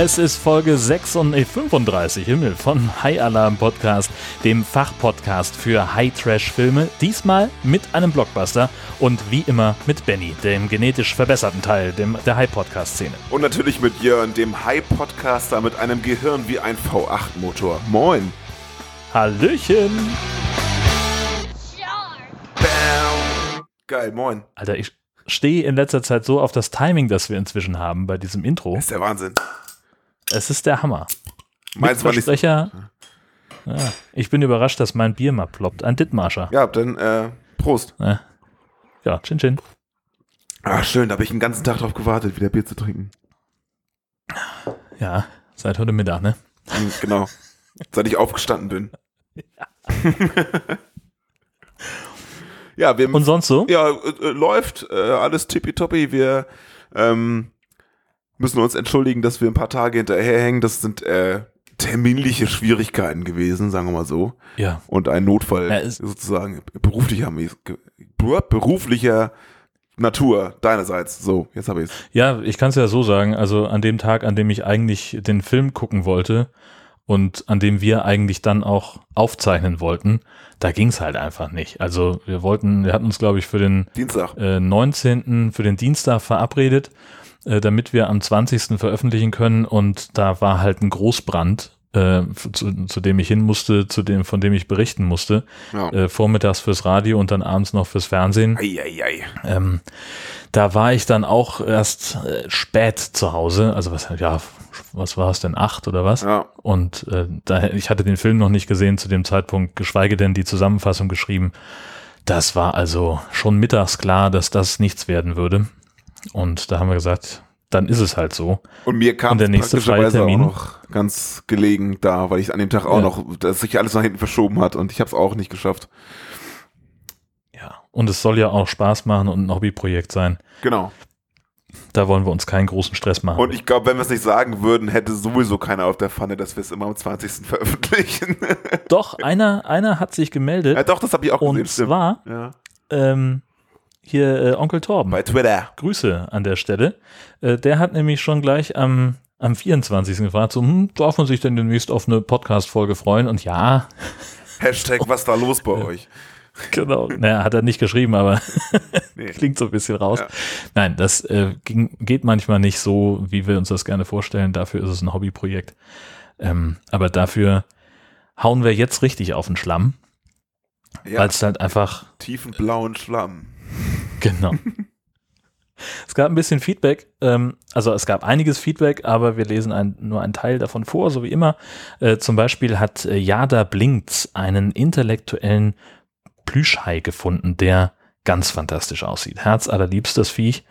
Es ist Folge 36, 35 Himmel von High Alarm Podcast, dem Fachpodcast für High Trash Filme. Diesmal mit einem Blockbuster und wie immer mit Benny, dem genetisch verbesserten Teil dem, der High Podcast Szene. Und natürlich mit Jörn, dem High Podcaster mit einem Gehirn wie ein V8 Motor. Moin. Hallöchen. Bam. Geil, moin. Alter, ich stehe in letzter Zeit so auf das Timing, das wir inzwischen haben bei diesem Intro. Das ist der Wahnsinn. Es ist der Hammer. Meins war nicht. Ja, ich bin überrascht, dass mein Bier mal ploppt. Ein Dittmarscher. Ja, dann äh, Prost. Ja, ja chin chin. Ah, schön, da habe ich den ganzen Tag drauf gewartet, wieder Bier zu trinken. Ja, seit heute Mittag, ne? Hm, Genau. Seit ich aufgestanden bin. ja, wir Und sonst so? ja, äh, äh, läuft äh, alles tippitoppi. Wir ähm, müssen uns entschuldigen, dass wir ein paar Tage hinterherhängen. Das sind äh, terminliche Schwierigkeiten gewesen, sagen wir mal so. Ja. Und ein Notfall Ja, sozusagen beruflicher, beruflicher Natur deinerseits. So, jetzt habe ich es. Ja, ich kann es ja so sagen. Also an dem Tag, an dem ich eigentlich den Film gucken wollte und an dem wir eigentlich dann auch aufzeichnen wollten, da ging es halt einfach nicht. Also wir wollten, wir hatten uns, glaube ich, für den Dienstag. äh, 19. für den Dienstag verabredet, äh, damit wir am 20. veröffentlichen können und da war halt ein Großbrand, äh, zu, zu dem ich hin musste, zu dem, von dem ich berichten musste, Ja. äh, vormittags fürs Radio und dann abends noch fürs Fernsehen. Eieiei. Ähm, da war ich dann auch erst äh, spät zu Hause, also was, ja, was war es denn, acht oder was? Ja. Und äh, da, ich hatte den Film noch nicht gesehen zu dem Zeitpunkt, geschweige denn die Zusammenfassung geschrieben. Das war also schon mittags klar, dass das nichts werden würde. Und da haben wir gesagt, dann ist es halt so. Und mir kam Und der nächste freie Termin? auch noch ganz gelegen da, weil ich an dem Tag auch Ja. noch, dass sich alles nach hinten verschoben hat und ich habe es auch nicht geschafft. Ja. Und es soll ja auch Spaß machen und ein Hobbyprojekt sein. Genau. Da wollen wir uns keinen großen Stress machen. Und ich glaube, wenn wir es nicht sagen würden, hätte sowieso keiner auf der Pfanne, dass wir es immer am 20. veröffentlichen. Doch, einer, einer hat sich gemeldet. ja, doch, das habe ich auch gesehen. und zwar Ja. ähm, hier äh, Onkel Torben. Bei Twitter. Grüße an der Stelle. Äh, der hat nämlich schon gleich am, am 24. gefragt, so, hm, darf man sich denn demnächst auf eine Podcast-Folge freuen? Und ja, Hashtag, was da los bei euch? genau. Naja, hat er nicht geschrieben, aber klingt so ein bisschen raus. Ja. Nein, das äh, ging, geht manchmal nicht so, wie wir uns das gerne vorstellen. Dafür ist es ein Hobbyprojekt. Ähm, aber dafür hauen wir jetzt richtig auf den Schlamm, Ja, weil es halt einfach tiefen blauen Schlamm. Genau. es gab ein bisschen Feedback, ähm, also es gab einiges Feedback, aber wir lesen ein, nur einen Teil davon vor, so wie immer. Äh, zum Beispiel hat äh, Jada Blinks einen intellektuellen Plüschhai gefunden, der ganz fantastisch aussieht. Herz allerliebstes Viech.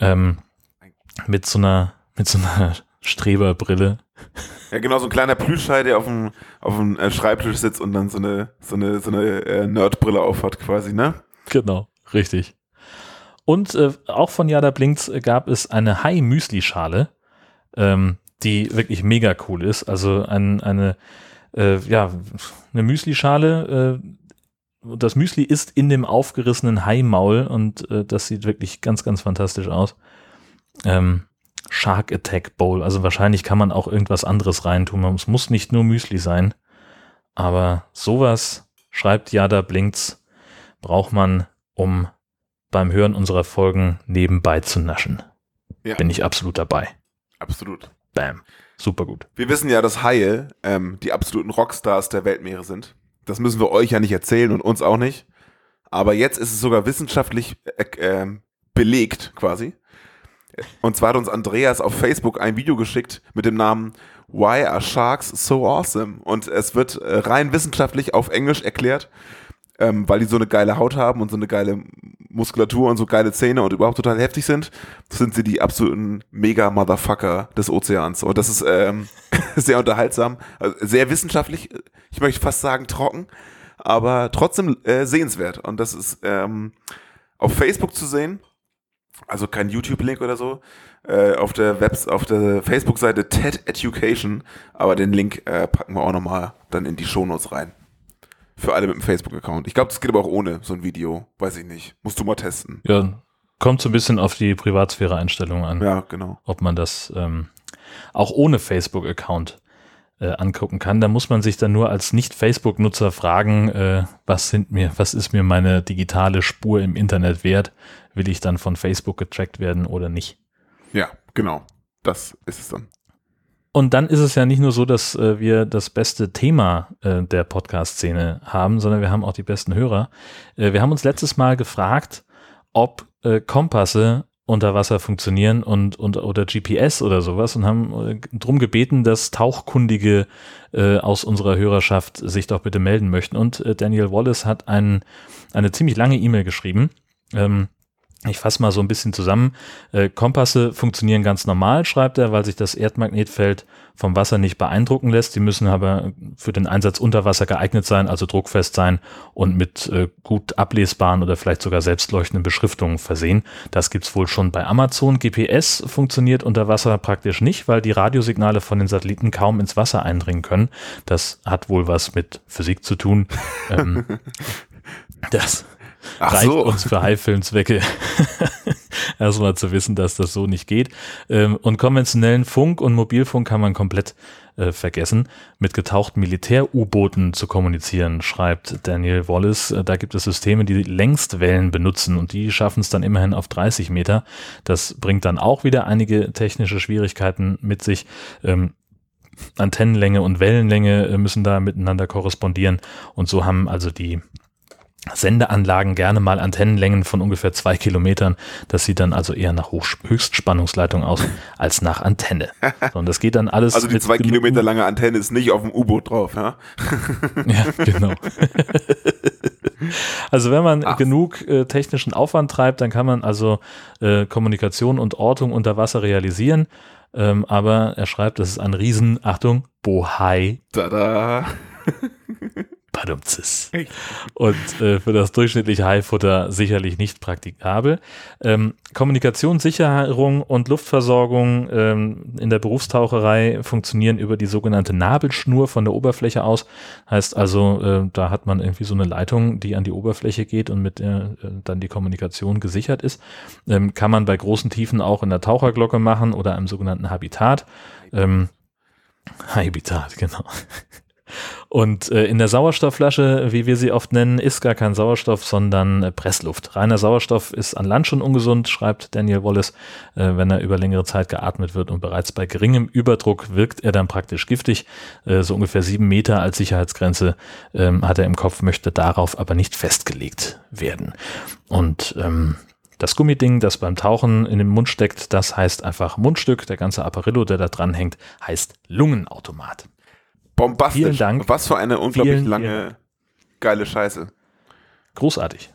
Ähm, mit so einer, mit so einer Streberbrille. Ja, genau, so ein kleiner Plüschei, der auf dem, auf dem äh, Schreibtisch sitzt und dann so eine, so eine, so eine äh, Nerdbrille aufhat quasi, ne? Genau, richtig. Und äh, auch von Jada Blinks äh, gab es eine Hai-Müsli-Schale, ähm, die wirklich mega cool ist. Also ein, eine, äh, ja, eine Müsli-Schale. Äh, das Müsli ist in dem aufgerissenen Hai-Maul und äh, das sieht wirklich ganz, ganz fantastisch aus. Ähm, Shark Attack Bowl. Also wahrscheinlich kann man auch irgendwas anderes reintun. Es muss nicht nur Müsli sein. Aber sowas, schreibt Jada Blinks, braucht man, um beim Hören unserer Folgen nebenbei zu naschen. Ja. Bin ich absolut dabei. Absolut. Bam. Super gut. Wir wissen ja, dass Haie ähm, die absoluten Rockstars der Weltmeere sind. Das müssen wir euch ja nicht erzählen und uns auch nicht. Aber jetzt ist es sogar wissenschaftlich äh, ähm, belegt quasi. Und zwar hat uns Andreas auf Facebook ein Video geschickt mit dem Namen Why are Sharks so awesome? Und es wird äh, rein wissenschaftlich auf Englisch erklärt, ähm, weil die so eine geile Haut haben und so eine geile Muskulatur und so geile Zähne und überhaupt total heftig sind, sind sie die absoluten Mega-Motherfucker des Ozeans. Und das ist ähm, sehr unterhaltsam, also sehr wissenschaftlich, ich möchte fast sagen trocken, aber trotzdem äh, sehenswert. Und das ist ähm, auf Facebook zu sehen, also kein YouTube-Link oder so, äh, auf der Webs, auf der Facebook-Seite TED Education, aber den Link äh, packen wir auch nochmal dann in die Shownotes rein. Für alle mit dem Facebook-Account. Ich glaube, das geht aber auch ohne so ein Video. Weiß ich nicht. Musst du mal testen. Ja, kommt so ein bisschen auf die Privatsphäre-Einstellung an, Ja, genau. ob man das ähm, auch ohne Facebook-Account äh, angucken kann. Da muss man sich dann nur als Nicht-Facebook-Nutzer fragen, äh, was sind mir, was ist mir meine digitale Spur im Internet wert? Will ich dann von Facebook getrackt werden oder nicht? Ja, genau. Das ist es dann. Und dann ist es ja nicht nur so, dass äh, wir das beste Thema äh, der Podcast-Szene haben, sondern wir haben auch die besten Hörer. Äh, wir haben uns letztes Mal gefragt, ob äh, Kompasse unter Wasser funktionieren und, und oder GPS oder sowas und haben äh, drum gebeten, dass Tauchkundige äh, aus unserer Hörerschaft sich doch bitte melden möchten. Und Daniel Wallace hat ein, eine ziemlich lange E-Mail geschrieben. Ähm, ich fasse mal so ein bisschen zusammen. Äh, Kompasse funktionieren ganz normal, schreibt er, weil sich das Erdmagnetfeld vom Wasser nicht beeindrucken lässt. Die müssen aber für den Einsatz unter Wasser geeignet sein, also druckfest sein und mit äh, gut ablesbaren oder vielleicht sogar selbstleuchtenden Beschriftungen versehen. Das gibt's wohl schon bei Amazon. GPS funktioniert unter Wasser praktisch nicht, weil die Radiosignale von den Satelliten kaum ins Wasser eindringen können. Das hat wohl was mit Physik zu tun. ähm, das Ach reicht so. uns für Haifilmzwecke erstmal zu wissen, dass das so nicht geht. Ähm, und konventionellen Funk und Mobilfunk kann man komplett äh, vergessen. Mit getauchten Militär-U-Booten zu kommunizieren, schreibt Daniel Wallace. Äh, da gibt es Systeme, die Längstwellen benutzen und die schaffen es dann immerhin auf 30 Meter. Das bringt dann auch wieder einige technische Schwierigkeiten mit sich. Ähm, Antennenlänge und Wellenlänge äh, müssen da miteinander korrespondieren und so haben also die Sendeanlagen gerne mal Antennenlängen von ungefähr zwei Kilometern. Das sieht dann also eher nach Hoch Höchstspannungsleitung aus als nach Antenne. Und das geht dann alles. Also die zwei Kilometer lange Antenne ist nicht auf dem U-Boot drauf, ja? ja, genau. also wenn man Ach. genug äh, technischen Aufwand treibt, dann kann man also äh, Kommunikation und Ortung unter Wasser realisieren. Ähm, aber er schreibt, das ist ein Riesen, Achtung, Bohai. Tada. Padumzis. Und äh, für das durchschnittliche Haifutter sicherlich nicht praktikabel. Ähm, Kommunikationssicherung und Luftversorgung ähm, in der Berufstaucherei funktionieren über die sogenannte Nabelschnur von der Oberfläche aus. Heißt also, äh, da hat man irgendwie so eine Leitung, die an die Oberfläche geht und mit der äh, dann die Kommunikation gesichert ist. Ähm, kann man bei großen Tiefen auch in der Taucherglocke machen oder einem sogenannten Habitat. Ähm, Habitat, genau. Und äh, in der Sauerstoffflasche, wie wir sie oft nennen, ist gar kein Sauerstoff, sondern äh, Pressluft. Reiner Sauerstoff ist an Land schon ungesund, schreibt Daniel Wallace. Äh, wenn er über längere Zeit geatmet wird und bereits bei geringem Überdruck wirkt er dann praktisch giftig. Äh, so ungefähr sieben Meter als Sicherheitsgrenze ähm, hat er im Kopf, möchte darauf aber nicht festgelegt werden. Und ähm, das Gummiding, das beim Tauchen in den Mund steckt, das heißt einfach Mundstück. Der ganze Apparillo, der da dran hängt, heißt Lungenautomat. Bombastisch. Vielen Dank. Was für eine unglaublich vielen, lange, vielen geile Scheiße. Großartig.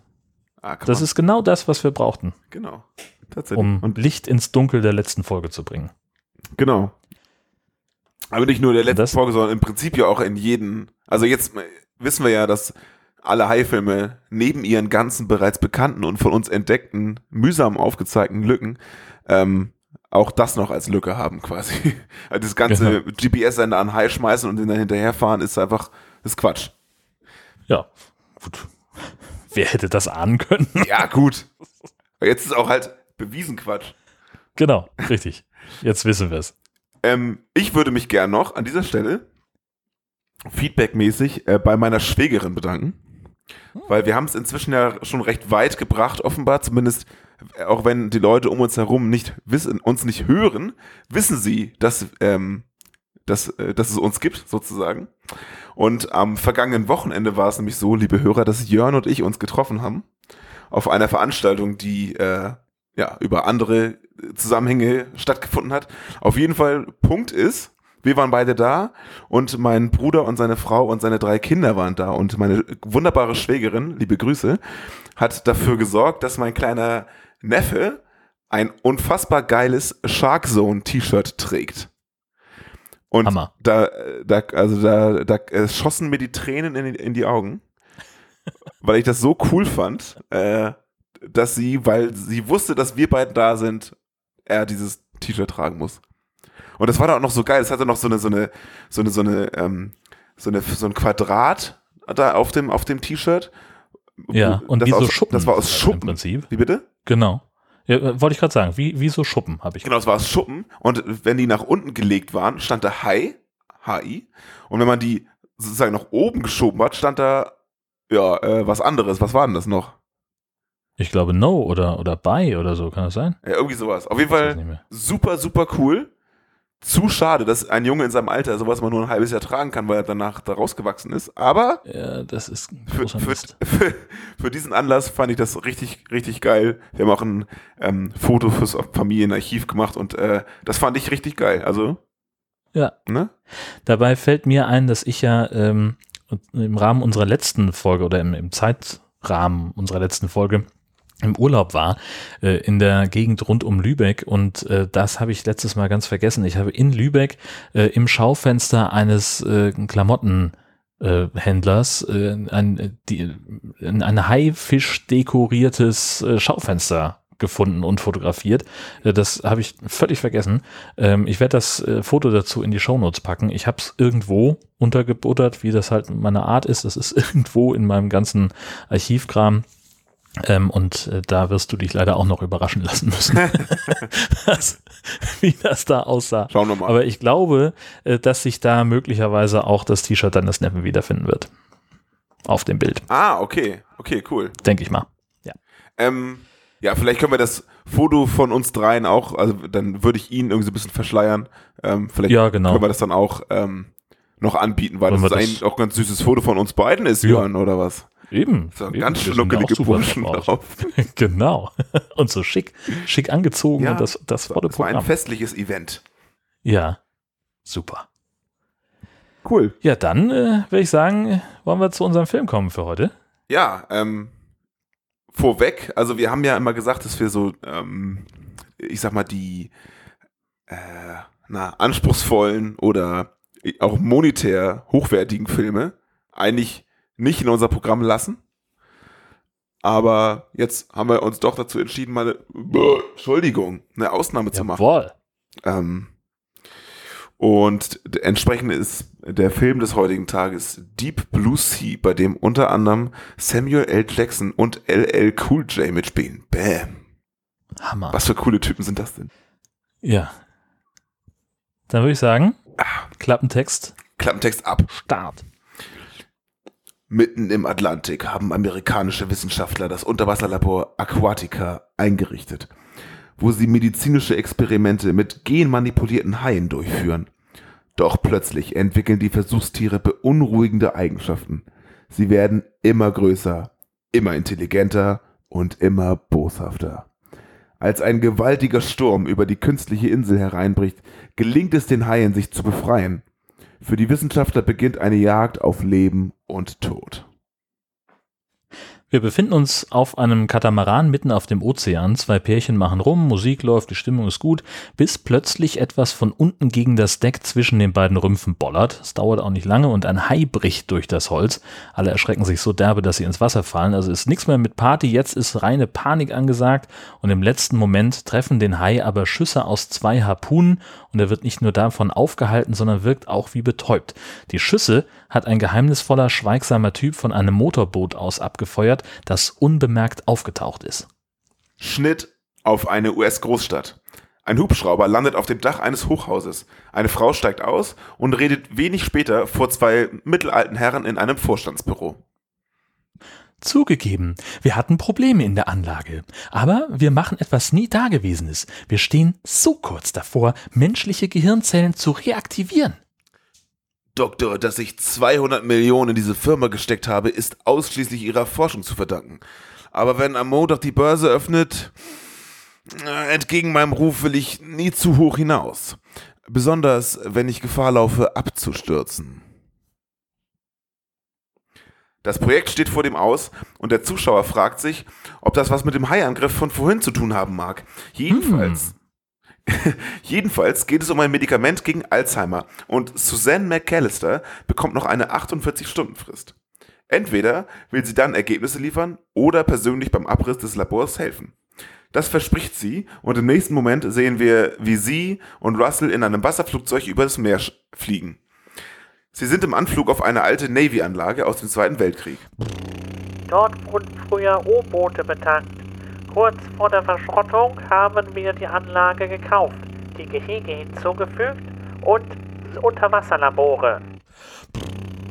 Ah, das ist genau das, was wir brauchten. Genau. Tatsächlich. Um Und Licht ins Dunkel der letzten Folge zu bringen. Genau. Aber nicht nur der letzten das, Folge, sondern im Prinzip ja auch in jeden. Also jetzt wissen wir ja, dass alle Haifilme neben ihren ganzen bereits bekannten und von uns entdeckten, mühsam aufgezeigten Lücken ähm, auch das noch als Lücke haben quasi. Also das ganze genau. GPS-Sender an High schmeißen und den dann hinterherfahren ist einfach, ist Quatsch. Ja, gut. Wer hätte das ahnen können? Ja, gut. Jetzt ist auch halt bewiesen Quatsch. Genau, richtig. Jetzt wissen wir es. Ähm, ich würde mich gern noch an dieser Stelle feedbackmäßig äh, bei meiner Schwägerin bedanken. Weil wir haben es inzwischen ja schon recht weit gebracht, offenbar, zumindest auch wenn die Leute um uns herum nicht wissen, uns nicht hören, wissen sie, dass, ähm, dass, äh, dass es uns gibt, sozusagen. Und am vergangenen Wochenende war es nämlich so, liebe Hörer, dass Jörn und ich uns getroffen haben auf einer Veranstaltung, die äh, ja über andere Zusammenhänge stattgefunden hat. Auf jeden Fall Punkt ist, wir waren beide da und mein Bruder und seine Frau und seine drei Kinder waren da und meine wunderbare Schwägerin, liebe Grüße, hat dafür gesorgt, dass mein kleiner Neffe ein unfassbar geiles Shark Zone T-Shirt trägt. Und Hammer. da, da, also da, da äh, schossen mir die Tränen in die, in die Augen, weil ich das so cool fand, äh, dass sie, weil sie wusste, dass wir beiden da sind, er dieses T-Shirt tragen muss. Und das war da auch noch so geil. Es hatte noch so eine, so eine, so eine, so eine, ähm, so eine, so ein Quadrat da auf dem, auf dem T-Shirt. Ja, und das wie aus, so Schuppen. Das war aus Schuppen. Im Prinzip. Wie bitte? Genau. Ja, äh, wollte ich gerade sagen, wie, wie so Schuppen habe ich. Genau, es war Schuppen. Und wenn die nach unten gelegt waren, stand da Hai, HI. Und wenn man die sozusagen nach oben geschoben hat, stand da, ja, äh, was anderes. Was war denn das noch? Ich glaube No oder, oder Bye oder so, kann das sein? Ja, irgendwie sowas. Auf jeden Fall super, super cool. Zu schade, dass ein Junge in seinem Alter sowas mal nur ein halbes Jahr tragen kann, weil er danach da rausgewachsen ist. Aber ja, das ist für, für, für, für, diesen Anlass fand ich das richtig, richtig geil. Wir haben auch ein ähm, Foto fürs Familienarchiv gemacht und äh, das fand ich richtig geil. Also ja. Ne? Dabei fällt mir ein, dass ich ja ähm, im Rahmen unserer letzten Folge oder im, im Zeitrahmen unserer letzten Folge im Urlaub war, äh, in der Gegend rund um Lübeck und äh, das habe ich letztes Mal ganz vergessen. Ich habe in Lübeck äh, im Schaufenster eines äh, Klamottenhändlers äh, ein, die, ein Haifisch dekoriertes äh, Schaufenster gefunden und fotografiert. Äh, das habe ich völlig vergessen. Ähm, ich werde das äh, Foto dazu in die Shownotes packen. Ich habe es irgendwo untergebuttert, wie das halt meine Art ist. Das ist irgendwo in meinem ganzen Archivkram. Ähm, und äh, da wirst du dich leider auch noch überraschen lassen müssen, das, wie das da aussah. Schauen wir mal. Aber ich glaube, äh, dass sich da möglicherweise auch das T-Shirt deines Neffen wiederfinden wird. Auf dem Bild. Ah, okay. Okay, cool. Denke ich mal. Ja. Ähm, ja, vielleicht können wir das Foto von uns dreien auch, also dann würde ich ihn irgendwie so ein bisschen verschleiern. Ähm, vielleicht ja, genau. können wir das dann auch ähm, noch anbieten, weil das, das eigentlich auch ein ganz süßes Foto von uns beiden ist, ja. Jörn, oder was? Eben. So eben. ganz schnuckelige Burschen drauf. genau. Und so schick, schick angezogen ja, und das, das volle das war ein festliches Event. Ja, super. Cool. Ja, dann äh, würde ich sagen, wollen wir zu unserem Film kommen für heute. Ja, ähm, vorweg, also wir haben ja immer gesagt, dass wir so, ähm, ich sag mal, die äh, na, anspruchsvollen oder auch monetär hochwertigen Filme eigentlich nicht in unser Programm lassen. Aber jetzt haben wir uns doch dazu entschieden, mal eine, Entschuldigung, eine Ausnahme zu machen. Ähm, und entsprechend ist der Film des heutigen Tages Deep Blue Sea, bei dem unter anderem Samuel L. Jackson und LL Cool J mitspielen. Bam. Hammer. Was für coole Typen sind das denn? Ja. Dann würde ich sagen, ah. Klappentext. Klappentext ab. Start. Mitten im Atlantik haben amerikanische Wissenschaftler das Unterwasserlabor Aquatica eingerichtet wo sie medizinische Experimente mit genmanipulierten Haien durchführen. Doch plötzlich entwickeln die Versuchstiere beunruhigende Eigenschaften. Sie werden immer größer, immer intelligenter und immer boshafter. Als ein gewaltiger Sturm über die künstliche Insel hereinbricht, gelingt es den Haien, sich zu befreien. Für die Wissenschaftler beginnt eine Jagd auf Leben und Tod. Wir befinden uns auf einem Katamaran mitten auf dem Ozean. Zwei Pärchen machen rum, Musik läuft, die Stimmung ist gut, bis plötzlich etwas von unten gegen das Deck zwischen den beiden Rümpfen bollert. Es dauert auch nicht lange und ein Hai bricht durch das Holz. Alle erschrecken sich so derbe, dass sie ins Wasser fallen. Also ist nichts mehr mit Party, jetzt ist reine Panik angesagt und im letzten Moment treffen den Hai aber Schüsse aus zwei Harpunen und er wird nicht nur davon aufgehalten, sondern wirkt auch wie betäubt. Die Schüsse hat ein geheimnisvoller, schweigsamer Typ von einem Motorboot aus abgefeuert, das unbemerkt aufgetaucht ist. Schnitt auf eine US-Großstadt. Ein Hubschrauber landet auf dem Dach eines Hochhauses. Eine Frau steigt aus und redet wenig später vor zwei mittelalten Herren in einem Vorstandsbüro. Zugegeben, wir hatten Probleme in der Anlage. Aber wir machen etwas nie Dagewesenes. Wir stehen so kurz davor, menschliche Gehirnzellen zu reaktivieren. Doktor, dass ich 200 Millionen in diese Firma gesteckt habe, ist ausschließlich ihrer Forschung zu verdanken. Aber wenn am Montag die Börse öffnet, äh, entgegen meinem Ruf will ich nie zu hoch hinaus. Besonders, wenn ich Gefahr laufe, abzustürzen. Das Projekt steht vor dem Aus und der Zuschauer fragt sich, ob das was mit dem Haiangriff von vorhin zu tun haben mag. Jedenfalls Jedenfalls geht es um ein Medikament gegen Alzheimer und Suzanne McAllister bekommt noch eine 48-Stunden-Frist. Entweder will sie dann Ergebnisse liefern oder persönlich beim Abriss des Labors helfen. Das verspricht sie und im nächsten Moment sehen wir, wie sie und Russell in einem Wasserflugzeug über das Meer fliegen. Sie sind im Anflug auf eine alte Navy-Anlage aus dem Zweiten Weltkrieg. Dort wurden früher U-Boote betankt. Kurz vor der Verschrottung haben wir die Anlage gekauft, die Gehege hinzugefügt und Unterwasserlabore.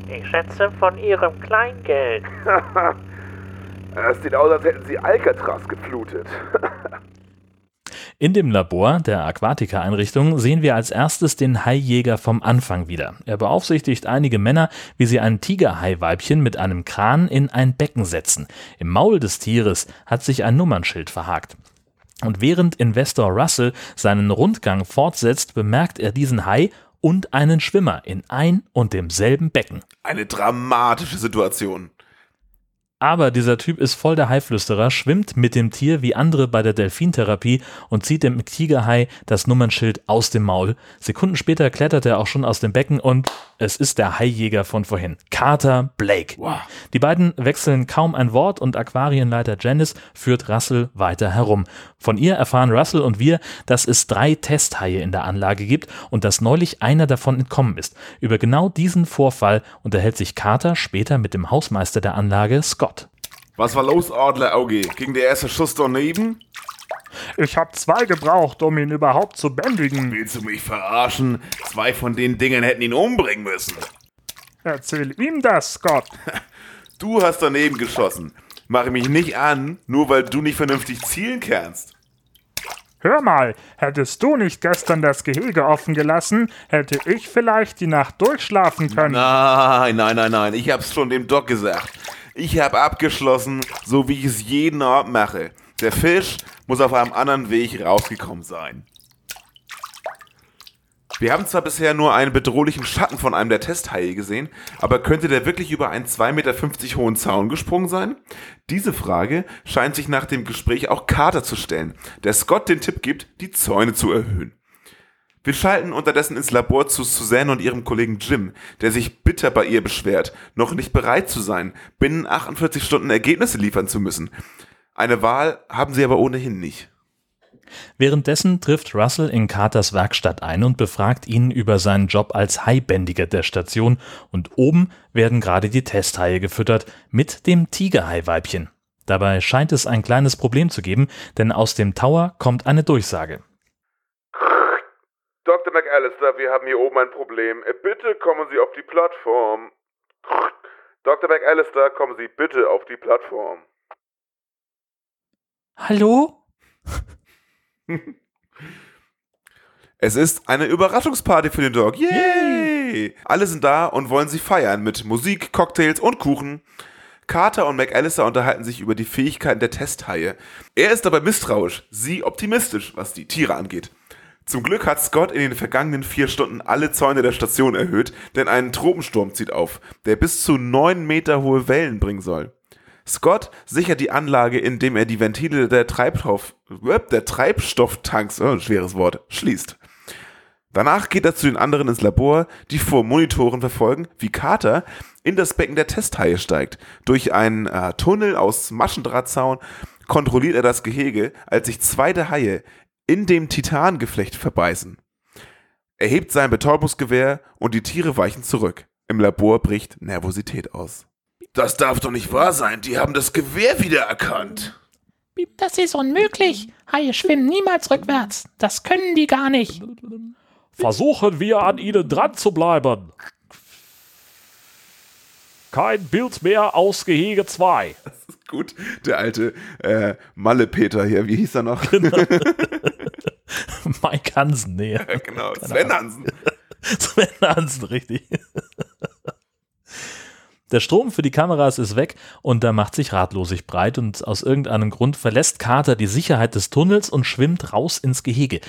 Ich schätze von Ihrem Kleingeld. Es sieht aus, als hätten sie Alcatraz geflutet. In dem Labor der Aquatica-Einrichtung sehen wir als erstes den Haijäger vom Anfang wieder. Er beaufsichtigt einige Männer, wie sie ein Tigerhai-Weibchen mit einem Kran in ein Becken setzen. Im Maul des Tieres hat sich ein Nummernschild verhakt. Und während Investor Russell seinen Rundgang fortsetzt, bemerkt er diesen Hai und einen Schwimmer in ein und demselben Becken. Eine dramatische Situation. Aber dieser Typ ist voll der Haiflüsterer, schwimmt mit dem Tier wie andere bei der Delfintherapie und zieht dem Tigerhai das Nummernschild aus dem Maul. Sekunden später klettert er auch schon aus dem Becken und es ist der Haijäger von vorhin, Carter Blake. Wow. Die beiden wechseln kaum ein Wort und Aquarienleiter Janice führt Russell weiter herum. Von ihr erfahren Russell und wir, dass es drei Testhaie in der Anlage gibt und dass neulich einer davon entkommen ist. Über genau diesen Vorfall unterhält sich Carter später mit dem Hausmeister der Anlage, Scott. Was war los, Adlerauge? Ging der erste Schuss daneben? Ich hab zwei gebraucht, um ihn überhaupt zu bändigen. Willst du mich verarschen? Zwei von den Dingen hätten ihn umbringen müssen. Erzähl ihm das, Scott. Du hast daneben geschossen. Mache mich nicht an, nur weil du nicht vernünftig zielen kannst. Hör mal, hättest du nicht gestern das Gehege offen gelassen, hätte ich vielleicht die Nacht durchschlafen können. Nein, nein, nein, nein. Ich hab's schon dem Doc gesagt. Ich hab abgeschlossen, so wie ich es jeden Abend mache. Der Fisch muss auf einem anderen Weg rausgekommen sein. Wir haben zwar bisher nur einen bedrohlichen Schatten von einem der Testhaie gesehen, aber könnte der wirklich über einen 2,50 Meter hohen Zaun gesprungen sein? Diese Frage scheint sich nach dem Gespräch auch Carter zu stellen, der Scott den Tipp gibt, die Zäune zu erhöhen. Wir schalten unterdessen ins Labor zu Suzanne und ihrem Kollegen Jim, der sich bitter bei ihr beschwert, noch nicht bereit zu sein, binnen 48 Stunden Ergebnisse liefern zu müssen. Eine Wahl haben sie aber ohnehin nicht. Währenddessen trifft Russell in Carters Werkstatt ein und befragt ihn über seinen Job als Haibändiger der Station und oben werden gerade die Testhaie gefüttert mit dem Tigerhai-Weibchen. Dabei scheint es ein kleines Problem zu geben, denn aus dem Tower kommt eine Durchsage. Dr. McAllister, wir haben hier oben ein Problem. Bitte kommen Sie auf die Plattform. Dr. McAllister, kommen Sie bitte auf die Plattform. Hallo? Es ist eine Überraschungsparty für den Dog. Yay! Alle sind da und wollen sie feiern mit Musik, Cocktails und Kuchen. Carter und McAllister unterhalten sich über die Fähigkeiten der Testhaie. Er ist dabei misstrauisch, sie optimistisch, was die Tiere angeht. Zum Glück hat Scott in den vergangenen vier Stunden alle Zäune der Station erhöht, denn ein Tropensturm zieht auf, der bis zu neun Meter hohe Wellen bringen soll. Scott sichert die Anlage, indem er die Ventile der, Treibstoff, der Treibstofftanks, oh, ein schweres Wort, schließt. Danach geht er zu den anderen ins Labor, die vor Monitoren verfolgen, wie Carter in das Becken der Testhaie steigt. Durch einen äh, Tunnel aus Maschendrahtzaun kontrolliert er das Gehege, als sich zwei der Haie in dem Titangeflecht verbeißen. Er hebt sein Betäubungsgewehr und die Tiere weichen zurück. Im Labor bricht Nervosität aus. Das darf doch nicht wahr sein. Die haben das Gewehr wiedererkannt. Das ist unmöglich. Haie schwimmen niemals rückwärts. Das können die gar nicht. Versuchen wir an ihnen dran zu bleiben. Kein Bild mehr aus Gehege 2. Gut, der alte äh, Malle-Peter hier, wie hieß er noch? Mike Hansen, nee. Ja, genau, Sven Hansen. Sven Hansen, richtig. Der Strom für die Kameras ist weg und da macht sich Ratlosigkeit breit und aus irgendeinem Grund verlässt Carter die Sicherheit des Tunnels und schwimmt raus ins Gehege.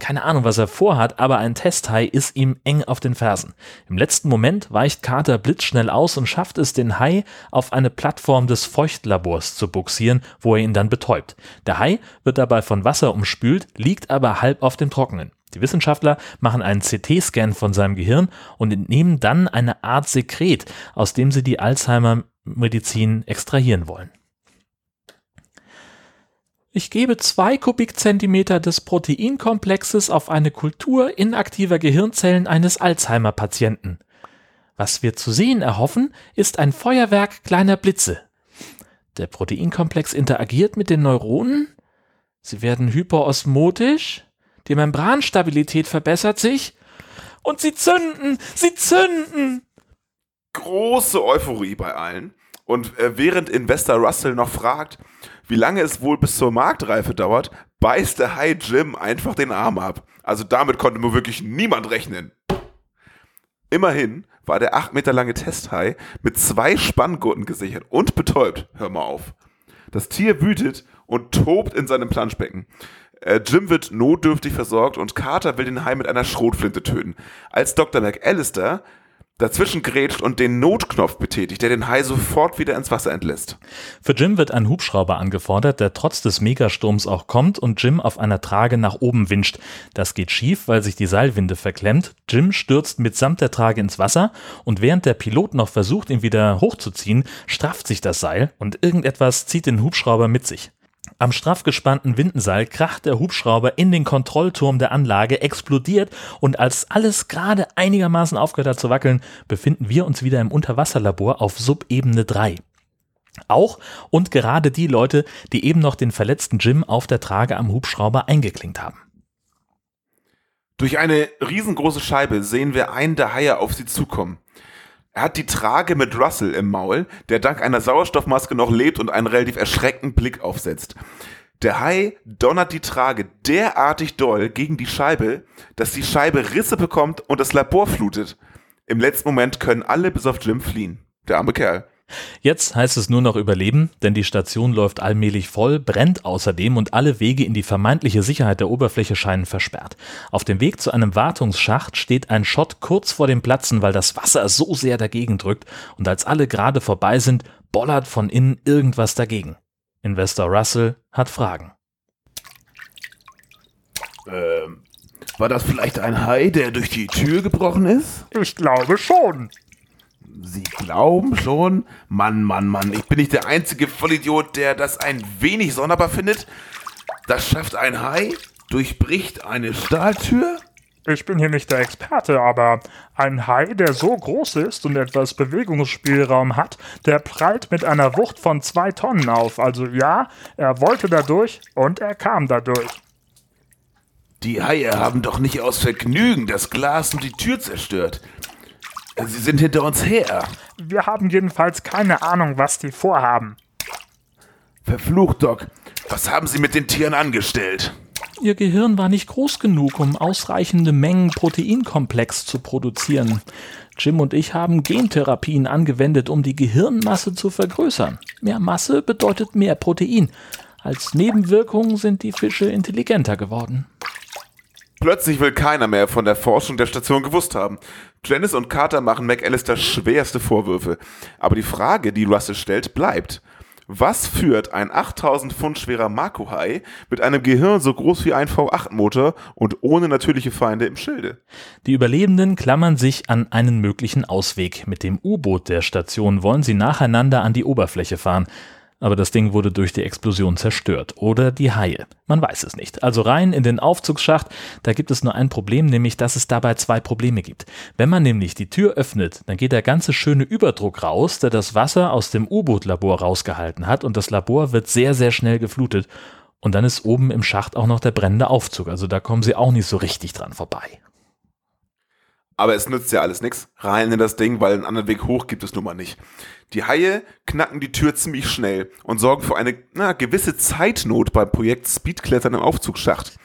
Keine Ahnung, was er vorhat, aber ein Testhai ist ihm eng auf den Fersen. Im letzten Moment weicht Carter blitzschnell aus und schafft es, den Hai auf eine Plattform des Feuchtlabors zu buxieren, wo er ihn dann betäubt. Der Hai wird dabei von Wasser umspült, liegt aber halb auf dem Trockenen. Die Wissenschaftler machen einen CT-Scan von seinem Gehirn und entnehmen dann eine Art Sekret, aus dem sie die Alzheimer-Medizin extrahieren wollen. Ich gebe zwei Kubikzentimeter des Proteinkomplexes auf eine Kultur inaktiver Gehirnzellen eines Alzheimer-Patienten. Was wir zu sehen erhoffen, ist ein Feuerwerk kleiner Blitze. Der Proteinkomplex interagiert mit den Neuronen, Sie werden hyperosmotisch, die Membranstabilität verbessert sich und sie zünden, sie zünden. Große Euphorie bei allen. Und äh, während Investor Russell noch fragt, wie lange es wohl bis zur Marktreife dauert, beißt der Hai Jim einfach den Arm ab. Also damit konnte mir wirklich niemand rechnen. Immerhin war der 8 Meter lange Testhai mit zwei Spanngurten gesichert und betäubt. Hör mal auf. Das Tier wütet und tobt in seinem Planschbecken. Äh, Jim wird notdürftig versorgt und Carter will den Hai mit einer Schrotflinte töten. Als Dr. McAllister dazwischen grätscht und den Notknopf betätigt, der den Hai sofort wieder ins Wasser entlässt. Für Jim wird ein Hubschrauber angefordert, der trotz des Megasturms auch kommt und Jim auf einer Trage nach oben winscht. Das geht schief, weil sich die Seilwinde verklemmt. Jim stürzt mitsamt der Trage ins Wasser und während der Pilot noch versucht, ihn wieder hochzuziehen, strafft sich das Seil und irgendetwas zieht den Hubschrauber mit sich. Am straff gespannten Windenseil kracht der Hubschrauber in den Kontrollturm der Anlage, explodiert und als alles gerade einigermaßen aufgehört hat zu wackeln, befinden wir uns wieder im Unterwasserlabor auf Subebene 3. Auch und gerade die Leute, die eben noch den verletzten Jim auf der Trage am Hubschrauber eingeklinkt haben. Durch eine riesengroße Scheibe sehen wir einen der Haie auf sie zukommen. Er hat die Trage mit Russell im Maul, der dank einer Sauerstoffmaske noch lebt und einen relativ erschreckenden Blick aufsetzt. Der Hai donnert die Trage derartig doll gegen die Scheibe, dass die Scheibe Risse bekommt und das Labor flutet. Im letzten Moment können alle bis auf Jim fliehen. Der arme Kerl. Jetzt heißt es nur noch überleben, denn die Station läuft allmählich voll, brennt außerdem und alle Wege in die vermeintliche Sicherheit der Oberfläche scheinen versperrt. Auf dem Weg zu einem Wartungsschacht steht ein Schott kurz vor dem Platzen, weil das Wasser so sehr dagegen drückt und als alle gerade vorbei sind, bollert von innen irgendwas dagegen. Investor Russell hat Fragen. Ähm, war das vielleicht ein Hai, der durch die Tür gebrochen ist? Ich glaube schon. Sie glauben schon? Mann, Mann, Mann, ich bin nicht der einzige Vollidiot, der das ein wenig sonderbar findet. Das schafft ein Hai, durchbricht eine Stahltür. Ich bin hier nicht der Experte, aber ein Hai, der so groß ist und etwas Bewegungsspielraum hat, der prallt mit einer Wucht von zwei Tonnen auf. Also ja, er wollte dadurch und er kam dadurch. Die Haie haben doch nicht aus Vergnügen das Glas und die Tür zerstört. Sie sind hinter uns her. Wir haben jedenfalls keine Ahnung, was die vorhaben. Verflucht, Doc. Was haben Sie mit den Tieren angestellt? Ihr Gehirn war nicht groß genug, um ausreichende Mengen Proteinkomplex zu produzieren. Jim und ich haben Gentherapien angewendet, um die Gehirnmasse zu vergrößern. Mehr Masse bedeutet mehr Protein. Als Nebenwirkung sind die Fische intelligenter geworden. Plötzlich will keiner mehr von der Forschung der Station gewusst haben. Janice und Carter machen McAllister schwerste Vorwürfe. Aber die Frage, die Russell stellt, bleibt. Was führt ein 8000 Pfund schwerer Makuhai mit einem Gehirn so groß wie ein V8-Motor und ohne natürliche Feinde im Schilde? Die Überlebenden klammern sich an einen möglichen Ausweg. Mit dem U-Boot der Station wollen sie nacheinander an die Oberfläche fahren. Aber das Ding wurde durch die Explosion zerstört. Oder die Haie. Man weiß es nicht. Also rein in den Aufzugsschacht, da gibt es nur ein Problem, nämlich dass es dabei zwei Probleme gibt. Wenn man nämlich die Tür öffnet, dann geht der ganze schöne Überdruck raus, der das Wasser aus dem U-Boot-Labor rausgehalten hat und das Labor wird sehr, sehr schnell geflutet. Und dann ist oben im Schacht auch noch der brennende Aufzug. Also da kommen sie auch nicht so richtig dran vorbei. Aber es nützt ja alles nichts. Rein in das Ding, weil einen anderen Weg hoch gibt es nun mal nicht. Die Haie knacken die Tür ziemlich schnell und sorgen für eine na, gewisse Zeitnot beim Projekt Speedklettern im Aufzugsschacht.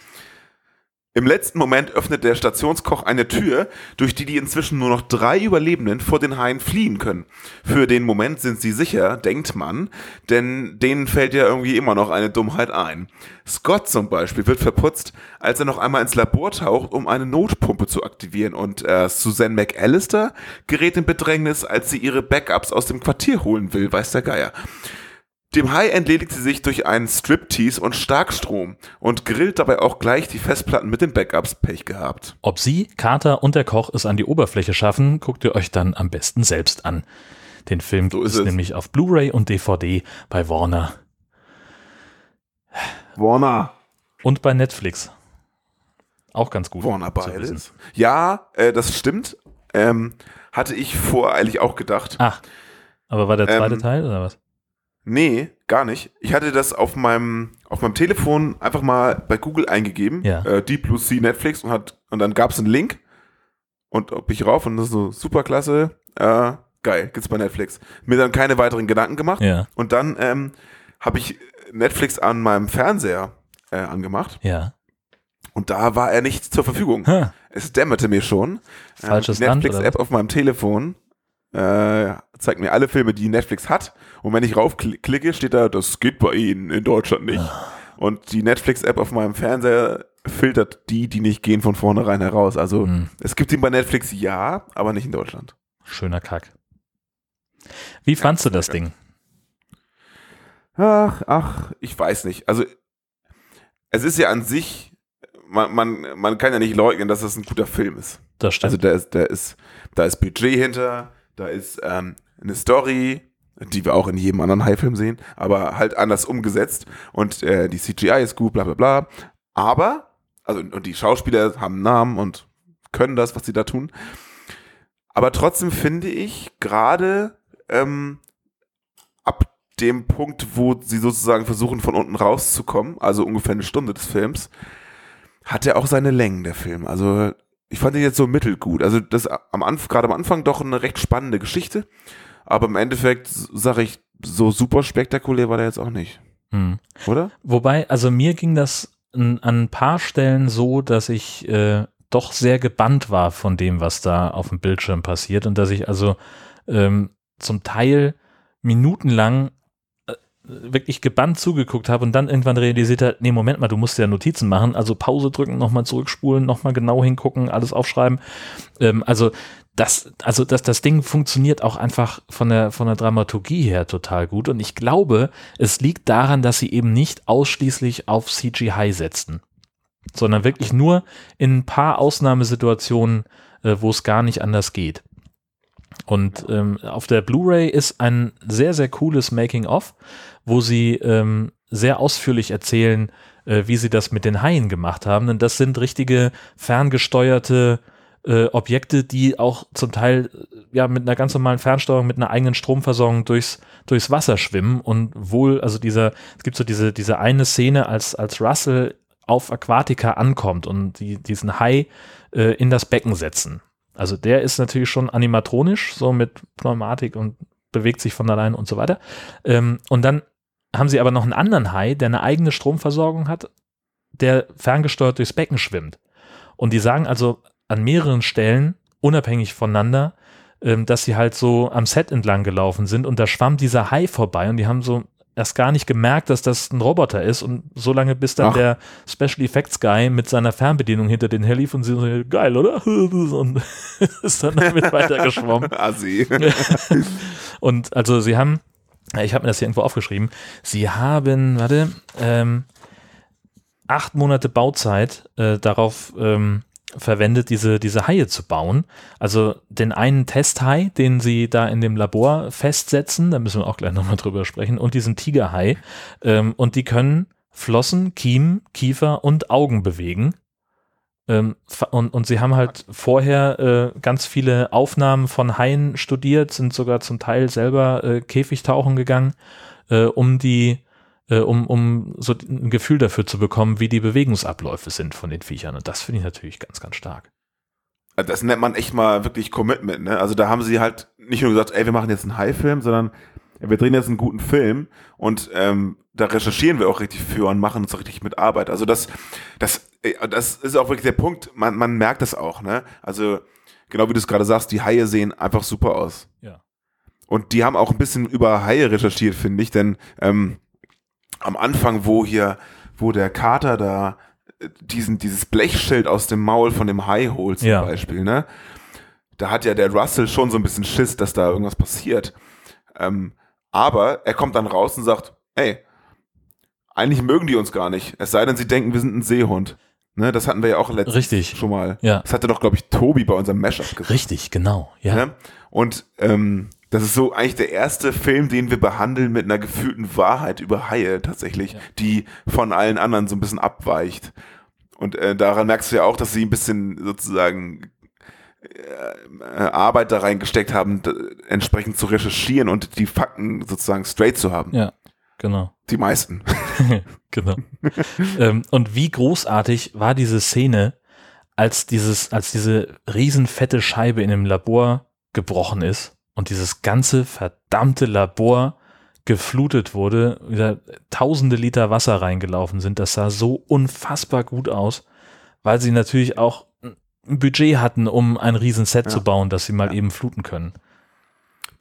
Im letzten Moment öffnet der Stationskoch eine Tür, durch die die inzwischen nur noch drei Überlebenden vor den Haien fliehen können. Für den Moment sind sie sicher, denkt man, denn denen fällt ja irgendwie immer noch eine Dummheit ein. Scott zum Beispiel wird verputzt, als er noch einmal ins Labor taucht, um eine Notpumpe zu aktivieren und äh, Suzanne McAllister gerät in Bedrängnis, als sie ihre Backups aus dem Quartier holen will, weiß der Geier. Dem Hai entledigt sie sich durch einen Striptease und Starkstrom und grillt dabei auch gleich die Festplatten mit den Backups Pech gehabt. Ob Sie, Carter und der Koch es an die Oberfläche schaffen, guckt ihr euch dann am besten selbst an. Den Film So gibt ist es nämlich auf Blu-ray und DVD bei Warner Warner. und bei Netflix. Auch ganz gut. Warner beides. Ja, äh, das stimmt. Ähm, hatte ich voreilig auch gedacht. Ach, aber war der zweite Ähm, Teil oder was? Nee, gar nicht. Ich hatte das auf meinem, auf meinem Telefon einfach mal bei Google eingegeben, Ja. äh, Deep Blue Sea Netflix und hat, und dann gab es einen Link und ob ich rauf und das ist so super klasse, äh, geil, gibt's bei Netflix. Mir dann keine weiteren Gedanken gemacht Ja, und dann ähm, habe ich Netflix an meinem Fernseher äh, angemacht ja. und da war er nicht zur Verfügung. Ha. Es dämmerte mir schon. Falsches die oder Netflix-App auf meinem Telefon äh, zeigt mir alle Filme, die Netflix hat. Und wenn ich raufklicke, steht da, das geht bei Ihnen in Deutschland nicht. Und die Netflix-App auf meinem Fernseher filtert die, die nicht gehen, von vornherein heraus. Also Hm. es gibt ihn bei Netflix ja, aber nicht in Deutschland. Schöner Kack. Wie fandst du das Ding? Ach, ach, ich weiß nicht. Also es ist ja an sich, man, man, man kann ja nicht leugnen, dass es ein guter Film ist. Das stimmt. Also da ist, da ist, da ist Budget hinter, da ist ähm, eine Story, die wir auch in jedem anderen High-Film sehen, aber halt anders umgesetzt und äh, die CGI ist gut, bla bla bla. Aber, also und die Schauspieler haben Namen und können das, was sie da tun. Aber trotzdem finde ich gerade ähm, ab dem Punkt, wo sie sozusagen versuchen, von unten rauszukommen, also ungefähr eine Stunde des Films, hat er auch seine Längen, der Film. Also ich fand ihn jetzt so mittelgut. Also das am Anfang, gerade am Anfang doch eine recht spannende Geschichte, aber im Endeffekt sage ich, so super spektakulär war der jetzt auch nicht, hm. oder? Wobei, also mir ging das an, ein paar Stellen so, dass ich äh, doch sehr gebannt war von dem, was da auf dem Bildschirm passiert und dass ich also ähm, zum Teil minutenlang äh, wirklich gebannt zugeguckt habe und dann irgendwann realisiert habe, nee, Moment mal, du musst ja Notizen machen, also Pause drücken, nochmal zurückspulen, nochmal genau hingucken, alles aufschreiben. Ähm, also das, also das, das Ding funktioniert auch einfach von der, von der Dramaturgie her total gut und ich glaube, es liegt daran, dass sie eben nicht ausschließlich auf CGI setzten, sondern wirklich nur in ein paar Ausnahmesituationen, äh, wo es gar nicht anders geht. Und ähm, auf der Blu-ray ist ein sehr, sehr cooles Making-of, wo sie ähm, sehr ausführlich erzählen, äh, wie sie das mit den Haien gemacht haben. Denn das sind richtige ferngesteuerte äh, Objekte, die auch zum Teil äh, ja mit einer ganz normalen Fernsteuerung, mit einer eigenen Stromversorgung durchs, durchs Wasser schwimmen und wohl, also dieser, es gibt so diese, diese eine Szene, als, als Russell auf Aquatica ankommt und die, diesen Hai äh, in das Becken setzen. Also der ist natürlich schon animatronisch, so mit Pneumatik und bewegt sich von allein und so weiter. Ähm, und dann haben sie aber noch einen anderen Hai, der eine eigene Stromversorgung hat, der ferngesteuert durchs Becken schwimmt. Und die sagen also an mehreren Stellen, unabhängig voneinander, ähm, dass sie halt so am Set entlang gelaufen sind und da schwamm dieser Hai vorbei und die haben so erst gar nicht gemerkt, dass das ein Roboter ist und so lange bis dann Ach. der Special Effects Guy mit seiner Fernbedienung hinter den herlief und sie so, geil, oder? Und ist dann damit weitergeschwommen. Assi. Und also sie haben, ich habe mir das hier irgendwo aufgeschrieben, sie haben, warte, ähm, acht Monate Bauzeit äh, darauf ähm, verwendet, diese, diese Haie zu bauen. Also den einen Testhai, den sie da in dem Labor festsetzen, da müssen wir auch gleich nochmal drüber sprechen, und diesen Tigerhai. Ähm, und die können Flossen, Kiem, Kiefer und Augen bewegen. Ähm, und, und sie haben halt vorher äh, ganz viele Aufnahmen von Haien studiert, sind sogar zum Teil selber äh, Käfigtauchen gegangen, äh, um die äh, um, um so ein Gefühl dafür zu bekommen, wie die Bewegungsabläufe sind von den Viechern. Und das finde ich natürlich ganz, ganz stark. Das nennt man echt mal wirklich Commitment, ne? Also da haben sie halt nicht nur gesagt, ey, wir machen jetzt einen High-Film, sondern wir drehen jetzt einen guten Film und ähm, da recherchieren wir auch richtig für und machen uns auch richtig mit Arbeit. Also das, das, äh, das ist auch wirklich der Punkt, man, man merkt das auch, ne? Also genau wie du es gerade sagst, die Haie sehen einfach super aus. Ja. Und die haben auch ein bisschen über Haie recherchiert, finde ich, denn ähm, am Anfang, wo hier, wo der Kater da äh, diesen, dieses Blechschild aus dem Maul von dem Hai holt, zum Ja. Beispiel, ne? Da hat ja der Russell schon so ein bisschen Schiss, dass da irgendwas passiert. Ähm, aber er kommt dann raus und sagt, ey, eigentlich mögen die uns gar nicht. Es sei denn, sie denken, wir sind ein Seehund. Ne, das hatten wir ja auch letztens Richtig. schon mal. Ja. Das hatte doch, glaube ich, Tobi bei unserem Mashup gesagt. Richtig, genau. Ja. Ne? Und ähm, das ist so eigentlich der erste Film, den wir behandeln mit einer gefühlten Wahrheit über Haie tatsächlich, Ja. die von allen anderen so ein bisschen abweicht. Und äh, daran merkst du ja auch, dass sie ein bisschen sozusagen äh, Arbeit da reingesteckt haben, entsprechend zu recherchieren und die Fakten sozusagen straight zu haben. Ja, genau. Die meisten. genau. ähm, und wie großartig war diese Szene, als dieses, als diese riesenfette Scheibe in dem Labor gebrochen ist und dieses ganze verdammte Labor geflutet wurde, wieder tausende Liter Wasser reingelaufen sind. Das sah so unfassbar gut aus, weil sie natürlich auch ein Budget hatten, um ein Riesenset Ja. zu bauen, das sie mal Ja. eben fluten können.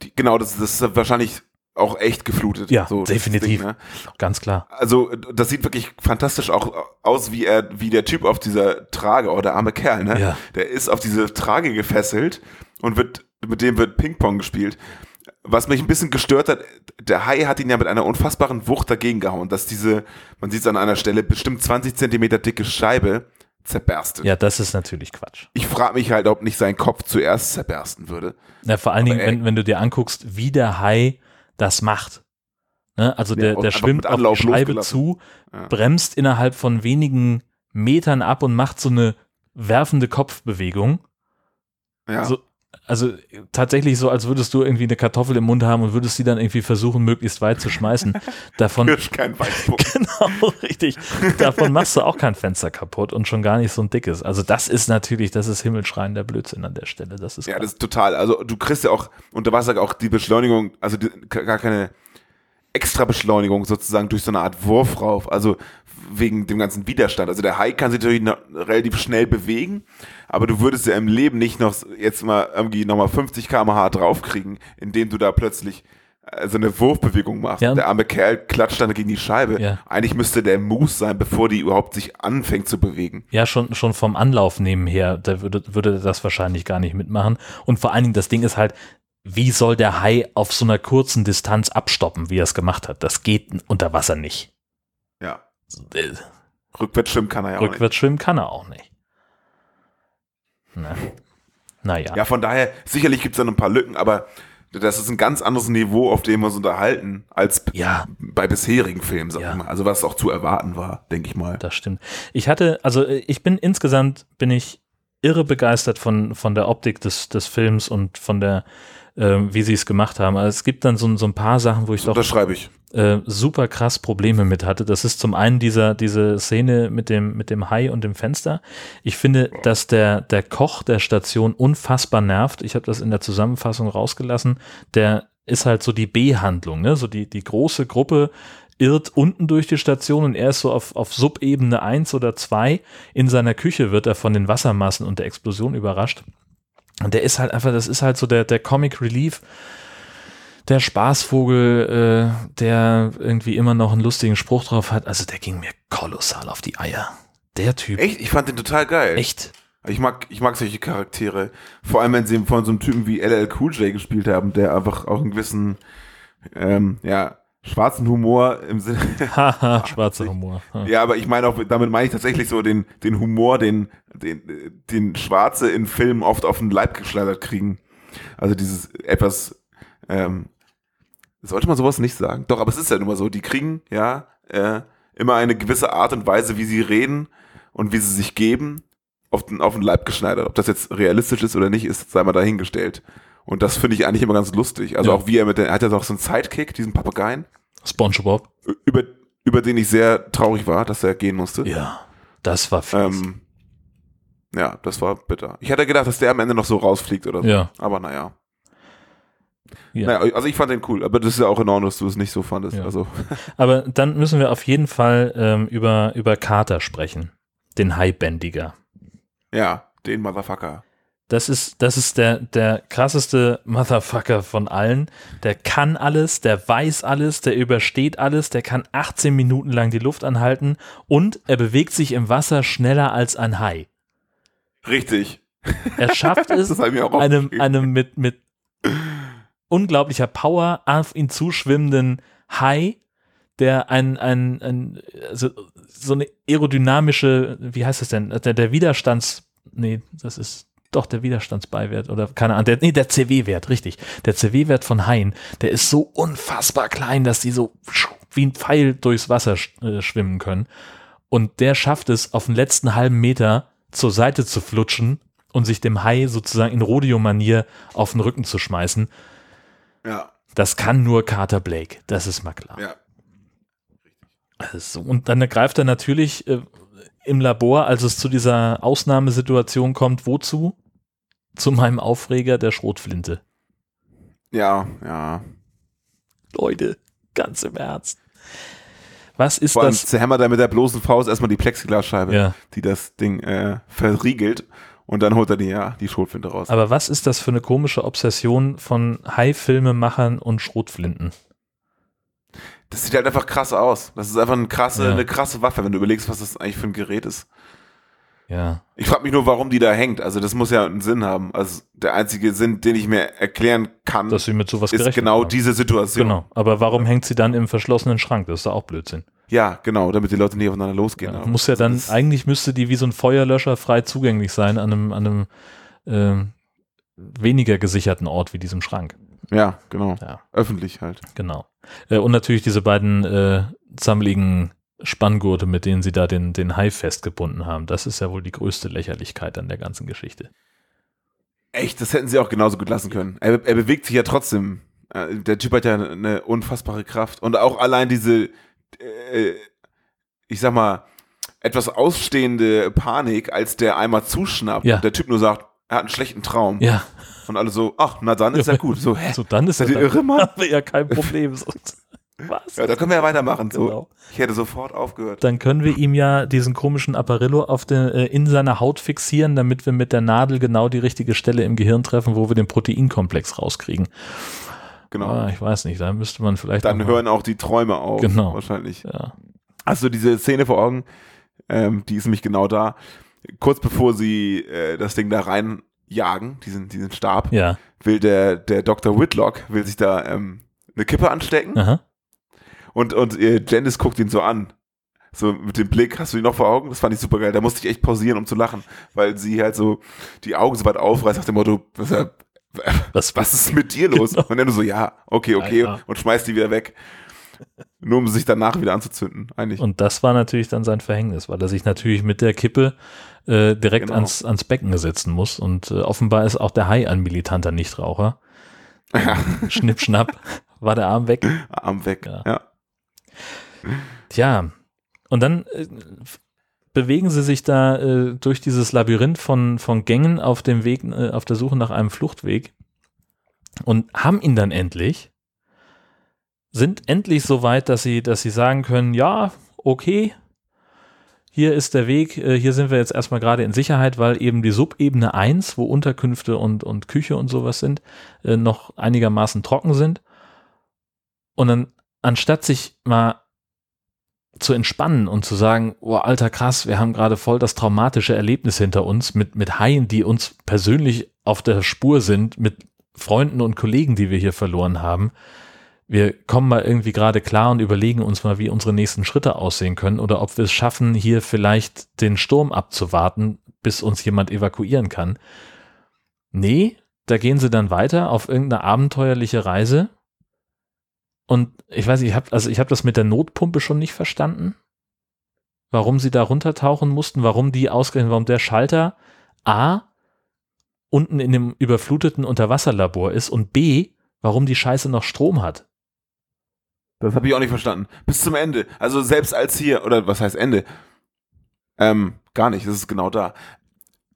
Die, genau, das, das ist wahrscheinlich auch echt geflutet. Ja, das definitiv. Ding, ne? Ganz klar. Also, das sieht wirklich fantastisch auch aus, wie er, wie der Typ auf dieser Trage, oh, der arme Kerl, ne? Ja. Der ist auf diese Trage gefesselt und wird, mit dem wird Ping-Pong gespielt. Was mich ein bisschen gestört hat, der Hai hat ihn ja mit einer unfassbaren Wucht dagegen gehauen, dass diese, man sieht es an einer Stelle, bestimmt 20 Zentimeter dicke Scheibe zerberstet. Ja, das ist natürlich Quatsch. Ich frage mich halt, ob nicht sein Kopf zuerst zerbersten würde. Ja, vor allen Aber Dingen, wenn, wenn du dir anguckst, wie der Hai das macht. Ne? Also Ja, der, der schwimmt auf die Scheibe zu, Ja. bremst innerhalb von wenigen Metern ab und macht so eine werfende Kopfbewegung. Ja. So, also tatsächlich so, als würdest du irgendwie eine Kartoffel im Mund haben und würdest sie dann irgendwie versuchen, möglichst weit zu schmeißen. Davon, kein Weißpunkt. genau, richtig. Davon machst du auch kein Fenster kaputt und schon gar nicht so ein dickes. Also das ist natürlich, das ist himmelschreiender Blödsinn an der Stelle. Das ist Ja, klar. das ist total. Also du kriegst ja auch unter Wasser auch die Beschleunigung, also die, gar keine extra Beschleunigung sozusagen durch so eine Art Wurf rauf. Also wegen dem ganzen Widerstand. Also der Hai kann sich natürlich relativ schnell bewegen, aber du würdest ja im Leben nicht noch jetzt mal irgendwie nochmal 50 km/h draufkriegen, indem du da plötzlich äh, so eine Wurfbewegung machst. Ja, der arme Kerl klatscht dann gegen die Scheibe. Ja. Eigentlich müsste der Moose sein, bevor die überhaupt sich anfängt zu bewegen. Ja, schon, schon vom Anlauf nebenher, da würde, würde das wahrscheinlich gar nicht mitmachen. Und vor allen Dingen, das Ding ist halt, wie soll der Hai auf so einer kurzen Distanz abstoppen, wie er es gemacht hat? Das geht unter Wasser nicht. Äh, Rückwärts schwimmen kann er ja auch nicht. Schwimmen kann er auch nicht. Na, naja. Ja, von daher, sicherlich gibt es da noch ein paar Lücken, aber das ist ein ganz anderes Niveau, auf dem wir uns unterhalten, als Ja. bei bisherigen Filmen, sag Ja. ich mal. Also was auch zu erwarten war, denke ich mal. Das stimmt. Ich hatte, also äh, ich bin insgesamt, bin ich irre begeistert von, von der Optik des, des Films und von der, ähm, wie sie es gemacht haben. Also es gibt dann so, so ein paar Sachen, wo ich Das doch unterschreibe ich. Äh, super krass Probleme mit hatte. Das ist zum einen dieser, diese Szene mit dem, mit dem Hai und dem Fenster. Ich finde, dass der, der Koch der Station unfassbar nervt. Ich habe das in der Zusammenfassung rausgelassen. Der ist halt so die B-Handlung, ne? So die, die große Gruppe irrt unten durch die Station und er ist so auf, auf Subebene 1 oder 2. In seiner Küche wird er von den Wassermassen und der Explosion überrascht. Und der ist halt einfach, das ist halt so der, der Comic Relief, der Spaßvogel, äh, der irgendwie immer noch einen lustigen Spruch drauf hat. Also der ging mir kolossal auf die Eier. Der Typ. Echt? Ich fand den total geil. Echt? Ich mag, ich mag solche Charaktere. Vor allem, wenn sie von so einem Typen wie LL Cool J gespielt haben, der einfach auch einen gewissen, ähm, ja, schwarzen Humor im Sinne. Haha, schwarzer Humor. Ja, aber ich meine auch, damit meine ich tatsächlich so den, den Humor, den, den, den Schwarze in Filmen oft auf den Leib geschleudert kriegen. Also dieses etwas, ähm, sollte man sowas nicht sagen? Doch, aber es ist ja immer so, die kriegen, ja, äh, immer eine gewisse Art und Weise, wie sie reden und wie sie sich geben, auf den, auf den Leib geschneidert. Ob das jetzt realistisch ist oder nicht, ist, sei mal dahingestellt. Und das finde ich eigentlich immer ganz lustig. Also Ja. auch wie er mit der, er hat ja auch so einen Sidekick, diesen Papageien, SpongeBob. über, über den ich sehr traurig war, dass er gehen musste. Ja, das war fies. Ähm, ja, das war bitter. Ich hätte gedacht, dass der am Ende noch so rausfliegt oder so. Ja. Aber naja. Ja. naja. Also ich fand den cool, aber das ist ja auch in Ordnung, dass du es nicht so fandest. Ja. Also, Aber dann müssen wir auf jeden Fall ähm, über, über Carter sprechen. Den Haibändiger. ja, den Motherfucker. Das ist, das ist der, der krasseste Motherfucker von allen. Der kann alles, der weiß alles, der übersteht alles, der kann 18 Minuten lang die Luft anhalten und er bewegt sich im Wasser schneller als ein Hai. Richtig. Er schafft es, einem, einem mit, mit unglaublicher Power auf ihn zuschwimmenden Hai, der ein, ein, ein also so eine aerodynamische, wie heißt das denn, der, der Widerstands, nee, das ist doch der Widerstandsbeiwert oder keine Ahnung, der, nee, der CW-Wert, richtig. Der CW-Wert von Haien, der ist so unfassbar klein, dass die so wie ein Pfeil durchs Wasser äh, schwimmen können. Und der schafft es, auf den letzten halben Meter zur Seite zu flutschen und sich dem Hai sozusagen in Rodeo-Manier auf den Rücken zu schmeißen. Ja, Das kann nur Carter Blake, das ist mal klar. ja. Also, und dann greift er natürlich äh, im Labor, als es zu dieser Ausnahmesituation kommt, wozu? Zu meinem Aufreger der Schrotflinte. Ja, ja. Leute, ganz im Ernst. Was ist Vor allem das? zerhämmert er mit der bloßen Faust erstmal die Plexiglasscheibe, Ja. die das Ding äh, verriegelt. Und dann holt er die, ja, die Schrotflinte raus. Aber was ist das für eine komische Obsession von Hai-Filmemachern und Schrotflinten? Das sieht halt einfach krass aus. Das ist einfach eine krasse, Ja. eine krasse Waffe, wenn du überlegst, was das eigentlich für ein Gerät ist. Ja. Ich frage mich nur, warum die da hängt. Also das muss ja einen Sinn haben. Also der einzige Sinn, den ich mir erklären kann, Dass sie mit sowas ist genau haben. diese Situation. Genau. Aber warum hängt sie dann im verschlossenen Schrank? Das ist doch auch Blödsinn. Ja, genau, damit die Leute nicht aufeinander losgehen. Ja, muss ja dann, eigentlich müsste die wie so ein Feuerlöscher frei zugänglich sein an einem, an einem ähm, weniger gesicherten Ort wie diesem Schrank. Ja, genau. Ja. Öffentlich halt. Genau. Äh, und natürlich diese beiden äh, zammeligen Spanngurte, mit denen sie da den, den Hai festgebunden haben. Das ist ja wohl die größte Lächerlichkeit an der ganzen Geschichte. Echt, das hätten sie auch genauso gut lassen können. Er, er bewegt sich ja trotzdem. Äh, Der Typ hat ja eine unfassbare Kraft. Und auch allein diese, äh, ich sag mal, etwas ausstehende Panik, als der einmal zuschnappt Ja. und der Typ nur sagt, er hat einen schlechten Traum. Ja, Und alle so, ach, na dann ist ja gut. So, hä? so dann ist das ihr irre, Mann? haben wir ja kein Problem. Was? Ja, da können wir ja weitermachen. So. Genau. Ich hätte sofort aufgehört. Dann können wir ihm ja diesen komischen Apparillo auf den, äh, in seiner Haut fixieren, damit wir mit der Nadel genau die richtige Stelle im Gehirn treffen, wo wir den Proteinkomplex rauskriegen. Genau. Ah, ich weiß nicht, da müsste man vielleicht. dann hören auch die Träume auf. Genau. Wahrscheinlich. Ja. Hast du diese Szene vor Augen? Ähm, die ist nämlich genau da. Kurz bevor sie äh, das Ding da reinjagen, diesen, diesen Stab, ja. will der, der Dr. Whitlock, will sich da ähm, eine Kippe anstecken Aha. und, und äh, Janice guckt ihn so an. So mit dem Blick, hast du ihn noch vor Augen? Das fand ich super geil. Da musste ich echt pausieren, um zu lachen, weil sie halt so die Augen so weit aufreißt nach dem Motto, was, äh, Was, was ist mit dir los? Genau. Und nur so, ja, okay, okay, Ja, ja. und schmeißt die wieder weg. Nur um sich danach wieder anzuzünden, eigentlich. Und das war natürlich dann sein Verhängnis, weil er sich natürlich mit der Kippe äh, direkt Genau. ans, ans Becken setzen muss. Und äh, offenbar ist auch der Hai ein militanter Nichtraucher. Schnipp, schnapp, war der Arm weg. Arm weg. Ja. Ja. Tja, und dann äh, bewegen sie sich da äh, durch dieses Labyrinth von, von Gängen auf dem Weg, äh, auf der Suche nach einem Fluchtweg und haben ihn dann endlich, sind endlich so weit, dass sie, dass sie sagen können, ja, okay, hier ist der Weg, äh, hier sind wir jetzt erstmal gerade in Sicherheit, weil eben die Subebene 1, wo Unterkünfte und, und Küche und sowas sind, äh, noch einigermaßen trocken sind. Und dann, anstatt sich mal zu entspannen und zu sagen, oh, alter krass, wir haben gerade voll das traumatische Erlebnis hinter uns mit, mit Haien, die uns persönlich auf der Spur sind, mit Freunden und Kollegen, die wir hier verloren haben. Wir kommen mal irgendwie gerade klar und überlegen uns mal, wie unsere nächsten Schritte aussehen können oder ob wir es schaffen, hier vielleicht den Sturm abzuwarten, bis uns jemand evakuieren kann. Nee, da gehen sie dann weiter auf irgendeine abenteuerliche Reise und ich weiß nicht, ich habe also ich habe das mit der Notpumpe schon nicht verstanden. Warum sie da runtertauchen mussten, warum die ausgerechnet, warum der Schalter A unten in dem überfluteten Unterwasserlabor ist und B, warum die Scheiße noch Strom hat. Das habe ich auch nicht verstanden. Bis zum Ende. Also selbst als hier, oder was heißt Ende? Ähm, gar nicht, das ist genau da.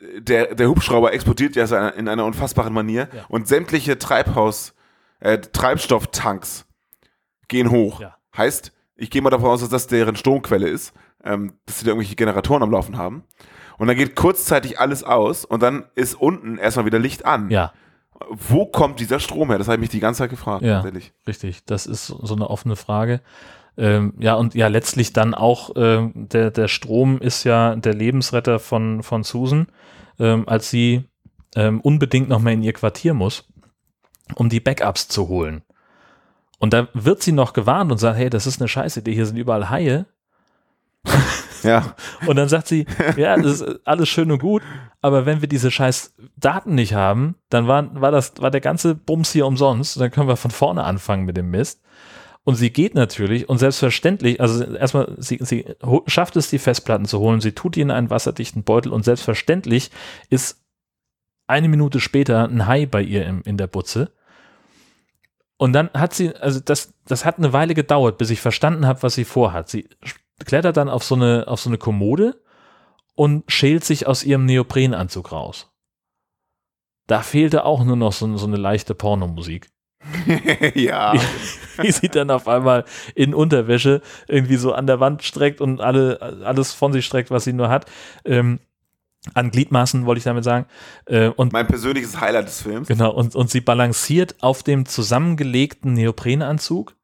Der, der Hubschrauber explodiert ja in einer unfassbaren Manier Ja. und sämtliche Treibhaus, äh, Treibstofftanks gehen hoch. Ja. Heißt, ich gehe mal davon aus, dass das deren Stromquelle ist, ähm, dass sie da irgendwelche Generatoren am Laufen haben. Und dann geht kurzzeitig alles aus und dann ist unten erstmal wieder Licht an. Ja, Wo kommt dieser Strom her? Das habe ich mich die ganze Zeit gefragt, Ja. tatsächlich. richtig. Das ist so eine offene Frage. Ähm, ja, und ja, letztlich dann auch, ähm, der, der Strom ist ja der Lebensretter von, von Susan, ähm, als sie ähm, unbedingt noch mal in ihr Quartier muss, um die Backups zu holen. Und da wird sie noch gewarnt und sagt, hey, das ist eine Scheißidee, hier sind überall Haie. Ja. Und dann sagt sie, ja, das ist alles schön und gut, aber wenn wir diese scheiß Daten nicht haben, dann war, war, das, war der ganze Bums hier umsonst. Dann können wir von vorne anfangen mit dem Mist. Und sie geht natürlich und selbstverständlich, also erstmal, sie, sie schafft es, die Festplatten zu holen, sie tut die in einen wasserdichten Beutel und selbstverständlich ist eine Minute später ein Hai bei ihr im, in der Butze. Und dann hat sie, also das, das hat eine Weile gedauert, bis ich verstanden habe, was sie vorhat. Sie klettert dann auf so eine, auf so eine Kommode und schält sich aus ihrem Neoprenanzug raus. Da fehlte auch nur noch so, so eine leichte Pornomusik. ja. Wie sie dann auf einmal in Unterwäsche irgendwie so an der Wand streckt und alle, alles von sich streckt, was sie nur hat. Ähm, an Gliedmaßen, wollte ich damit sagen. Äh, und Mein persönliches Highlight des Films. Genau, und, und sie balanciert auf dem zusammengelegten Neoprenanzug,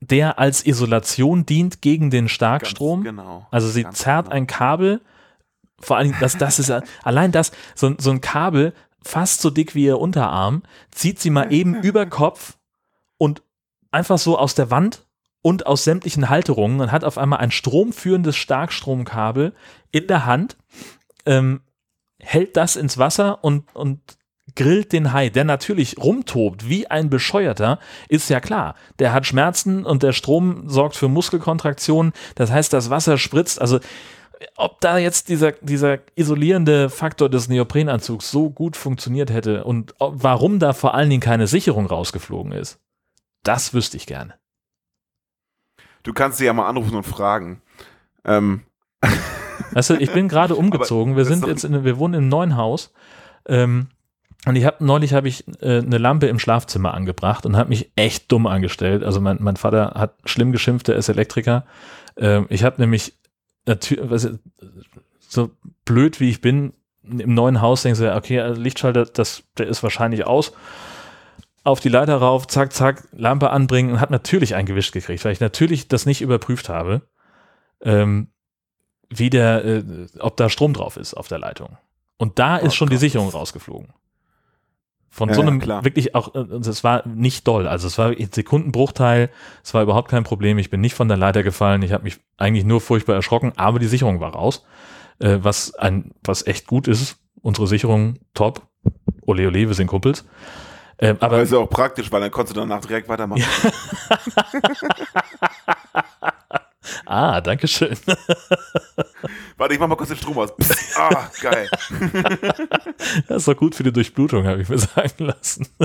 der als Isolation dient gegen den Starkstrom. Ganz genau. Also sie Ganz zerrt genau. ein Kabel, vor allem, das, das ist allein das, so, so ein Kabel, fast so dick wie ihr Unterarm, zieht sie mal eben über Kopf und einfach so aus der Wand und aus sämtlichen Halterungen und hat auf einmal ein stromführendes Starkstromkabel in der Hand, ähm, hält das ins Wasser und, und grillt den Hai, der natürlich rumtobt wie ein Bescheuerter, ist ja klar. Der hat Schmerzen und der Strom sorgt für Muskelkontraktionen. Das heißt, das Wasser spritzt. Also, ob da jetzt dieser, dieser isolierende Faktor des Neoprenanzugs so gut funktioniert hätte und ob, warum da vor allen Dingen keine Sicherung rausgeflogen ist, das wüsste ich gerne. Du kannst sie ja mal anrufen und fragen. Ähm, Weißt du, ich bin gerade umgezogen. Wir sind jetzt in, wir wohnen im neuen Haus. Ähm, und ich habe neulich habe ich äh, eine Lampe im Schlafzimmer angebracht und habe mich echt dumm angestellt. Also mein, mein Vater hat schlimm geschimpft, er ist Elektriker. Ähm, ich habe nämlich natürlich so blöd wie ich bin im neuen Haus denkst du, okay, also Lichtschalter, das der ist wahrscheinlich aus. Auf die Leiter rauf, zack, zack, Lampe anbringen und hat natürlich eingewischt gekriegt, weil ich natürlich das nicht überprüft habe. Ähm, wie der, äh, ob da Strom drauf ist auf der Leitung. Und da ist Oh schon die Gott. Sicherung rausgeflogen. Von Ja, so ja, einem klar. wirklich auch, äh, das war nicht doll. Also es war ein Sekundenbruchteil, es war überhaupt kein Problem. Ich bin nicht von der Leiter gefallen. Ich habe mich eigentlich nur furchtbar erschrocken, aber die Sicherung war raus. Äh, was ein, was echt gut ist. Unsere Sicherung top. Ole ole, wir sind Kumpels. Ähm, aber aber ist ja auch praktisch, weil dann konntest du danach direkt weitermachen. ah, danke schön. Warte, ich mach mal kurz den Strom aus. Ah, geil. Das ist doch gut für die Durchblutung, habe ich mir sagen lassen.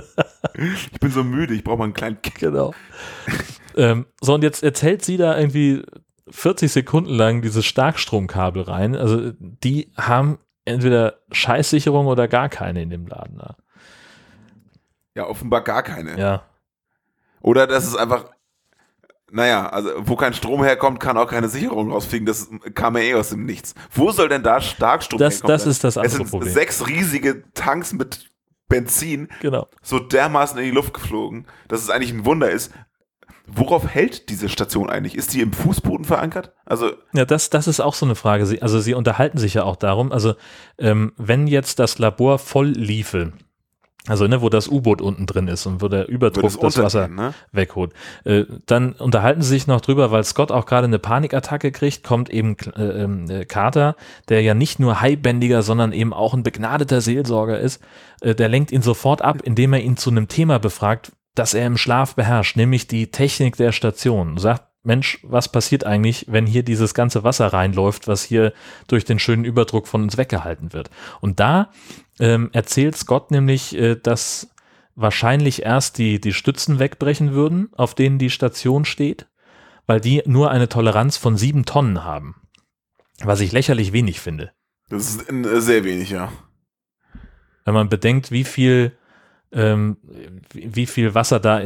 Ich bin so müde, ich brauche mal einen kleinen Kick. Genau. ähm, so, und jetzt erzählt sie da irgendwie 40 Sekunden lang dieses Starkstromkabel rein. Also die haben entweder Scheißsicherung oder gar keine in dem Laden da. Ja, offenbar gar keine. Ja. Oder das ist einfach, naja, also wo kein Strom herkommt, kann auch keine Sicherung rausfliegen. Das kam ja eh aus dem Nichts. Wo soll denn da Starkstrom Das, herkommen? das ist das es andere sind Problem. sechs riesige Tanks mit Benzin Genau. so dermaßen in die Luft geflogen, dass es eigentlich ein Wunder ist. Worauf hält diese Station eigentlich? Ist die im Fußboden verankert? Also, Ja, das, das ist auch so eine Frage. Sie, also sie unterhalten sich ja auch darum, also ähm, wenn jetzt das Labor voll liefe, also ne, wo das U-Boot unten drin ist und wo der Überdruck es das Wasser ne? wegholt. Äh, dann unterhalten sie sich noch drüber, weil Scott auch gerade eine Panikattacke kriegt, kommt eben äh, ähm, äh, Carter, der ja nicht nur Haibändiger, sondern eben auch ein begnadeter Seelsorger ist. Äh, der lenkt ihn sofort ab, indem er ihn zu einem Thema befragt, das er im Schlaf beherrscht, nämlich die Technik der Station. Sagt, Mensch, was passiert eigentlich, wenn hier dieses ganze Wasser reinläuft, was hier durch den schönen Überdruck von uns weggehalten wird? Und da ähm, erzählt Scott nämlich, äh, dass wahrscheinlich erst die, die Stützen wegbrechen würden, auf denen die Station steht, weil die nur eine Toleranz von sieben Tonnen haben. Was ich lächerlich wenig finde. Das ist äh, sehr wenig, ja. Wenn man bedenkt, wie viel, ähm, wie wie viel Wasser da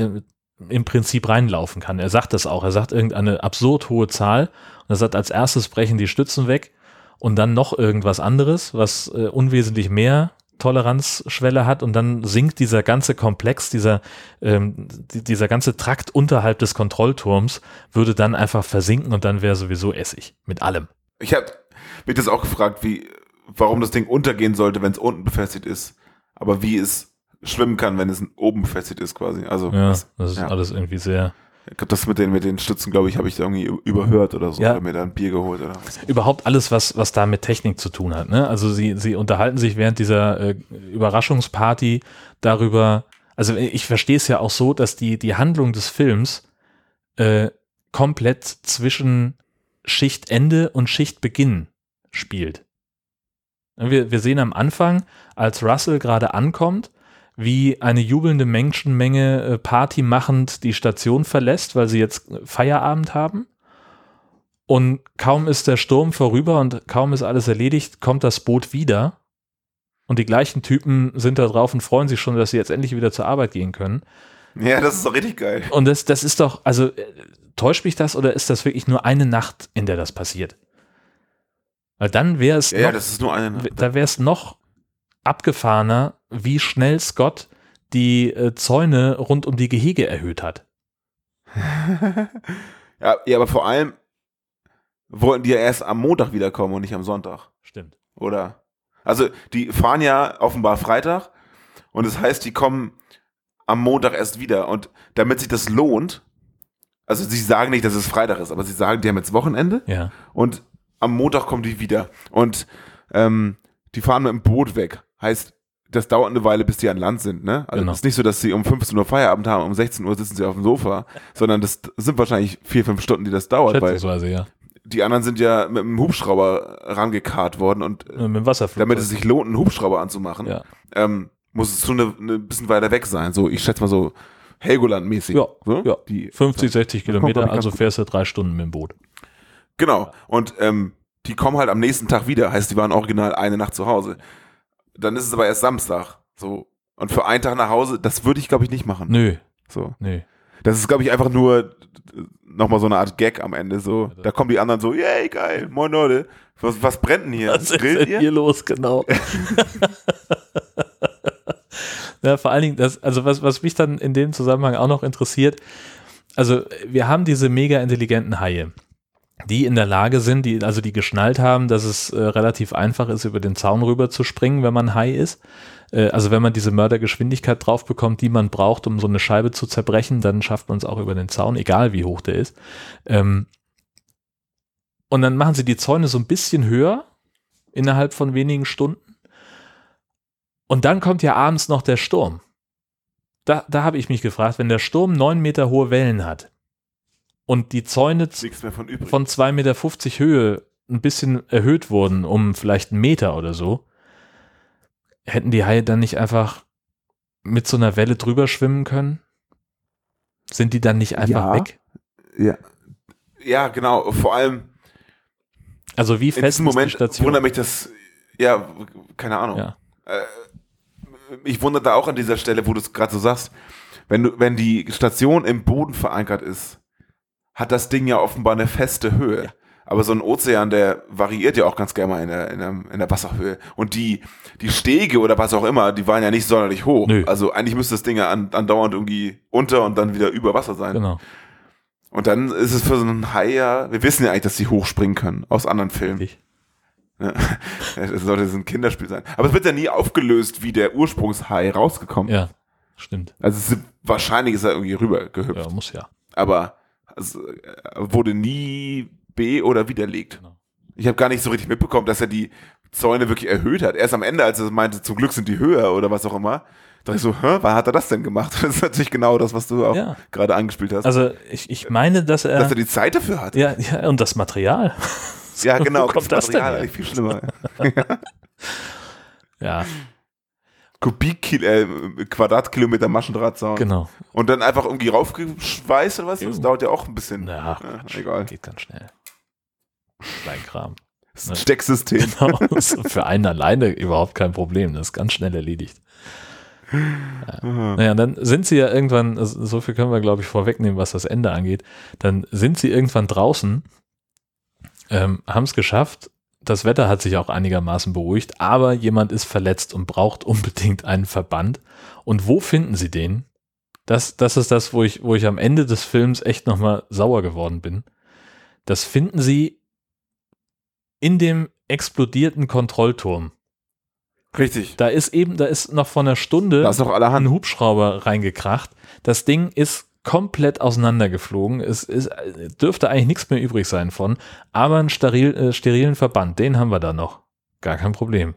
im, Prinzip reinlaufen kann. Er sagt das auch. Er sagt irgendeine absurd hohe Zahl. Und er sagt, als erstes brechen die Stützen weg und dann noch irgendwas anderes, was äh, unwesentlich mehr Toleranzschwelle hat und dann sinkt dieser ganze Komplex, dieser, ähm, die, dieser ganze Trakt unterhalb des Kontrollturms würde dann einfach versinken und dann wäre sowieso Essig mit allem. Ich habe mich das auch gefragt, wie, warum das Ding untergehen sollte, wenn es unten befestigt ist. Aber wie es schwimmen kann, wenn es oben befestigt ist, quasi. Also, Ja, das, ist ja. alles irgendwie sehr, ich glaub, das mit den, mit den Stützen, glaube ich, habe ich da irgendwie überhört oder so. Ja. Oder mir da ein Bier geholt oder was. überhaupt alles, was, was da mit Technik zu tun hat. Ne? Also sie, sie unterhalten sich während dieser äh, Überraschungsparty darüber, also ich verstehe es ja auch so, dass die, die Handlung des Films äh, komplett zwischen Schichtende und Schichtbeginn spielt. Wir, wir sehen am Anfang, als Russell gerade ankommt, wie eine jubelnde Menschenmenge äh, Party machend die Station verlässt, weil sie jetzt Feierabend haben. Und kaum ist der Sturm vorüber und kaum ist alles erledigt, kommt das Boot wieder. Und die gleichen Typen sind da drauf und freuen sich schon, dass sie jetzt endlich wieder zur Arbeit gehen können. Ja, das ist doch richtig geil. Und das, das ist doch, also äh, täuscht mich das oder ist das wirklich nur eine Nacht, in der das passiert? Weil dann wäre es Ja, ja, noch, das ist nur eine Nacht. da wäre es noch abgefahrener, wie schnell Scott die äh, Zäune rund um die Gehege erhöht hat. Ja, ja, aber vor allem wollten die ja erst am Montag wiederkommen und nicht am Sonntag, Stimmt. oder? Also, die fahren ja offenbar Freitag und das heißt, die kommen am Montag erst wieder und damit sich das lohnt, also sie sagen nicht, dass es Freitag ist, aber sie sagen, die haben jetzt Wochenende Ja. und am Montag kommen die wieder und ähm, die fahren mit dem Boot weg. Heißt, das dauert eine Weile, bis die an Land sind, ne? Also Genau. es ist nicht so, dass sie um 15 Uhr Feierabend haben, um 16 Uhr sitzen sie auf dem Sofa, sondern das sind wahrscheinlich vier, fünf Stunden, die das dauert, weil Schätzungsweise, ja. die anderen sind ja mit einem Hubschrauber rangekarrt worden und Mit dem Wasserflug. damit es sich lohnt, einen Hubschrauber anzumachen, Ja. ähm, muss es schon eine, eine bisschen weiter weg sein. So, ich schätze mal so Helgoland-mäßig. Ja, so? ja. Die, 50, 60 Kilometer, also fährst du drei Stunden mit dem Boot. Genau. Und ähm, die kommen halt am nächsten Tag wieder. Heißt, die waren original eine Nacht zu Hause. Dann ist es aber erst Samstag. So. Und für einen Tag nach Hause, das würde ich, glaube ich, nicht machen. Nö, So. nö. Das ist, glaube ich, einfach nur nochmal so eine Art Gag am Ende. So. Da kommen die anderen so, yay, geil, moin Leute. Was, was brennt denn hier? Was ist denn ihr? hier los, genau? ja, vor allen Dingen, das, also was, was mich dann in dem Zusammenhang auch noch interessiert, also wir haben diese mega intelligenten Haie, die in der Lage sind, die, also die geschnallt haben, dass es äh, relativ einfach ist, über den Zaun rüber zu springen, wenn man Hai ist. Äh, also wenn man diese Mördergeschwindigkeit drauf bekommt, die man braucht, um so eine Scheibe zu zerbrechen, dann schafft man es auch über den Zaun, egal wie hoch der ist. Ähm, und dann machen sie die Zäune so ein bisschen höher innerhalb von wenigen Stunden. Und dann kommt ja abends noch der Sturm. Da, da habe ich mich gefragt, wenn der Sturm neun Meter hohe Wellen hat und die Zäune von von 2,50 Meter Höhe ein bisschen erhöht wurden, um vielleicht einen Meter oder so, hätten die Haie dann nicht einfach mit so einer Welle drüber schwimmen können? Sind die dann nicht einfach Ja. weg? ja. ja, genau. Vor allem Also wie in fest diesem ist die Moment Station? wundert mich das, ja, keine Ahnung. Ja. Äh, mich wundert da auch an dieser Stelle, wo du es gerade so sagst, wenn du, wenn die Station im Boden verankert ist, hat das Ding ja offenbar eine feste Höhe. Aber so ein Ozean, der variiert ja auch ganz gerne mal in der, in der, in der Wasserhöhe. Und die, die Stege oder was auch immer, die waren ja nicht sonderlich hoch. Nö. Also eigentlich müsste das Ding ja an, andauernd irgendwie unter und dann wieder über Wasser sein. Genau. Und dann ist es für so einen Hai ja, wir wissen ja eigentlich, dass sie hochspringen können aus anderen Filmen. Richtig. Ja. Das sollte so ein Kinderspiel sein. Aber es wird ja nie aufgelöst, wie der Ursprungshai rausgekommen ist. Ja, stimmt. Also es wahrscheinlich ist er irgendwie rüber gehüpft. Ja, muss ja. Aber es äh, wurde nie be- oder widerlegt. Genau. Ich habe gar nicht so richtig mitbekommen, dass er die Zäune wirklich erhöht hat. Erst am Ende, als er meinte, zum Glück sind die höher oder was auch immer, dachte ich so, hä, wann hat er das denn gemacht? Das ist natürlich genau das, was du auch Ja. gerade angespielt hast. Also ich, ich meine, dass er, dass er die Zeit dafür hat. ja, ja, und das Material. Ja, genau. Wo kommt das denn Material eigentlich viel schlimmer. Ja, Kubikil äh, Quadratkilometer Maschendrahtzaun. genau. Und dann einfach irgendwie raufgeschweißt oder was? Das Jo. dauert ja auch ein bisschen. Ja, Ja, egal. geht ganz schnell. Kleinkram. Das ist ein Stecksystem. Genau, für einen alleine überhaupt kein Problem. Das ist ganz schnell erledigt. Ja. Naja, dann sind sie ja irgendwann, also so viel können wir, glaube ich, vorwegnehmen, was das Ende angeht. Dann sind sie irgendwann draußen, ähm, haben es geschafft. Das Wetter hat sich auch einigermaßen beruhigt, aber jemand ist verletzt und braucht unbedingt einen Verband. Und wo finden sie den? Das, das ist das, wo ich, wo ich am Ende des Films echt nochmal sauer geworden bin. Das finden sie in dem explodierten Kontrollturm. Richtig. Da ist eben, da ist noch vor einer Stunde Da ist noch ein. Hubschrauber reingekracht. Das Ding ist komplett auseinandergeflogen. Es ist, dürfte eigentlich nichts mehr übrig sein von. Aber einen steril, äh, sterilen Verband, den haben wir da noch. Gar kein Problem.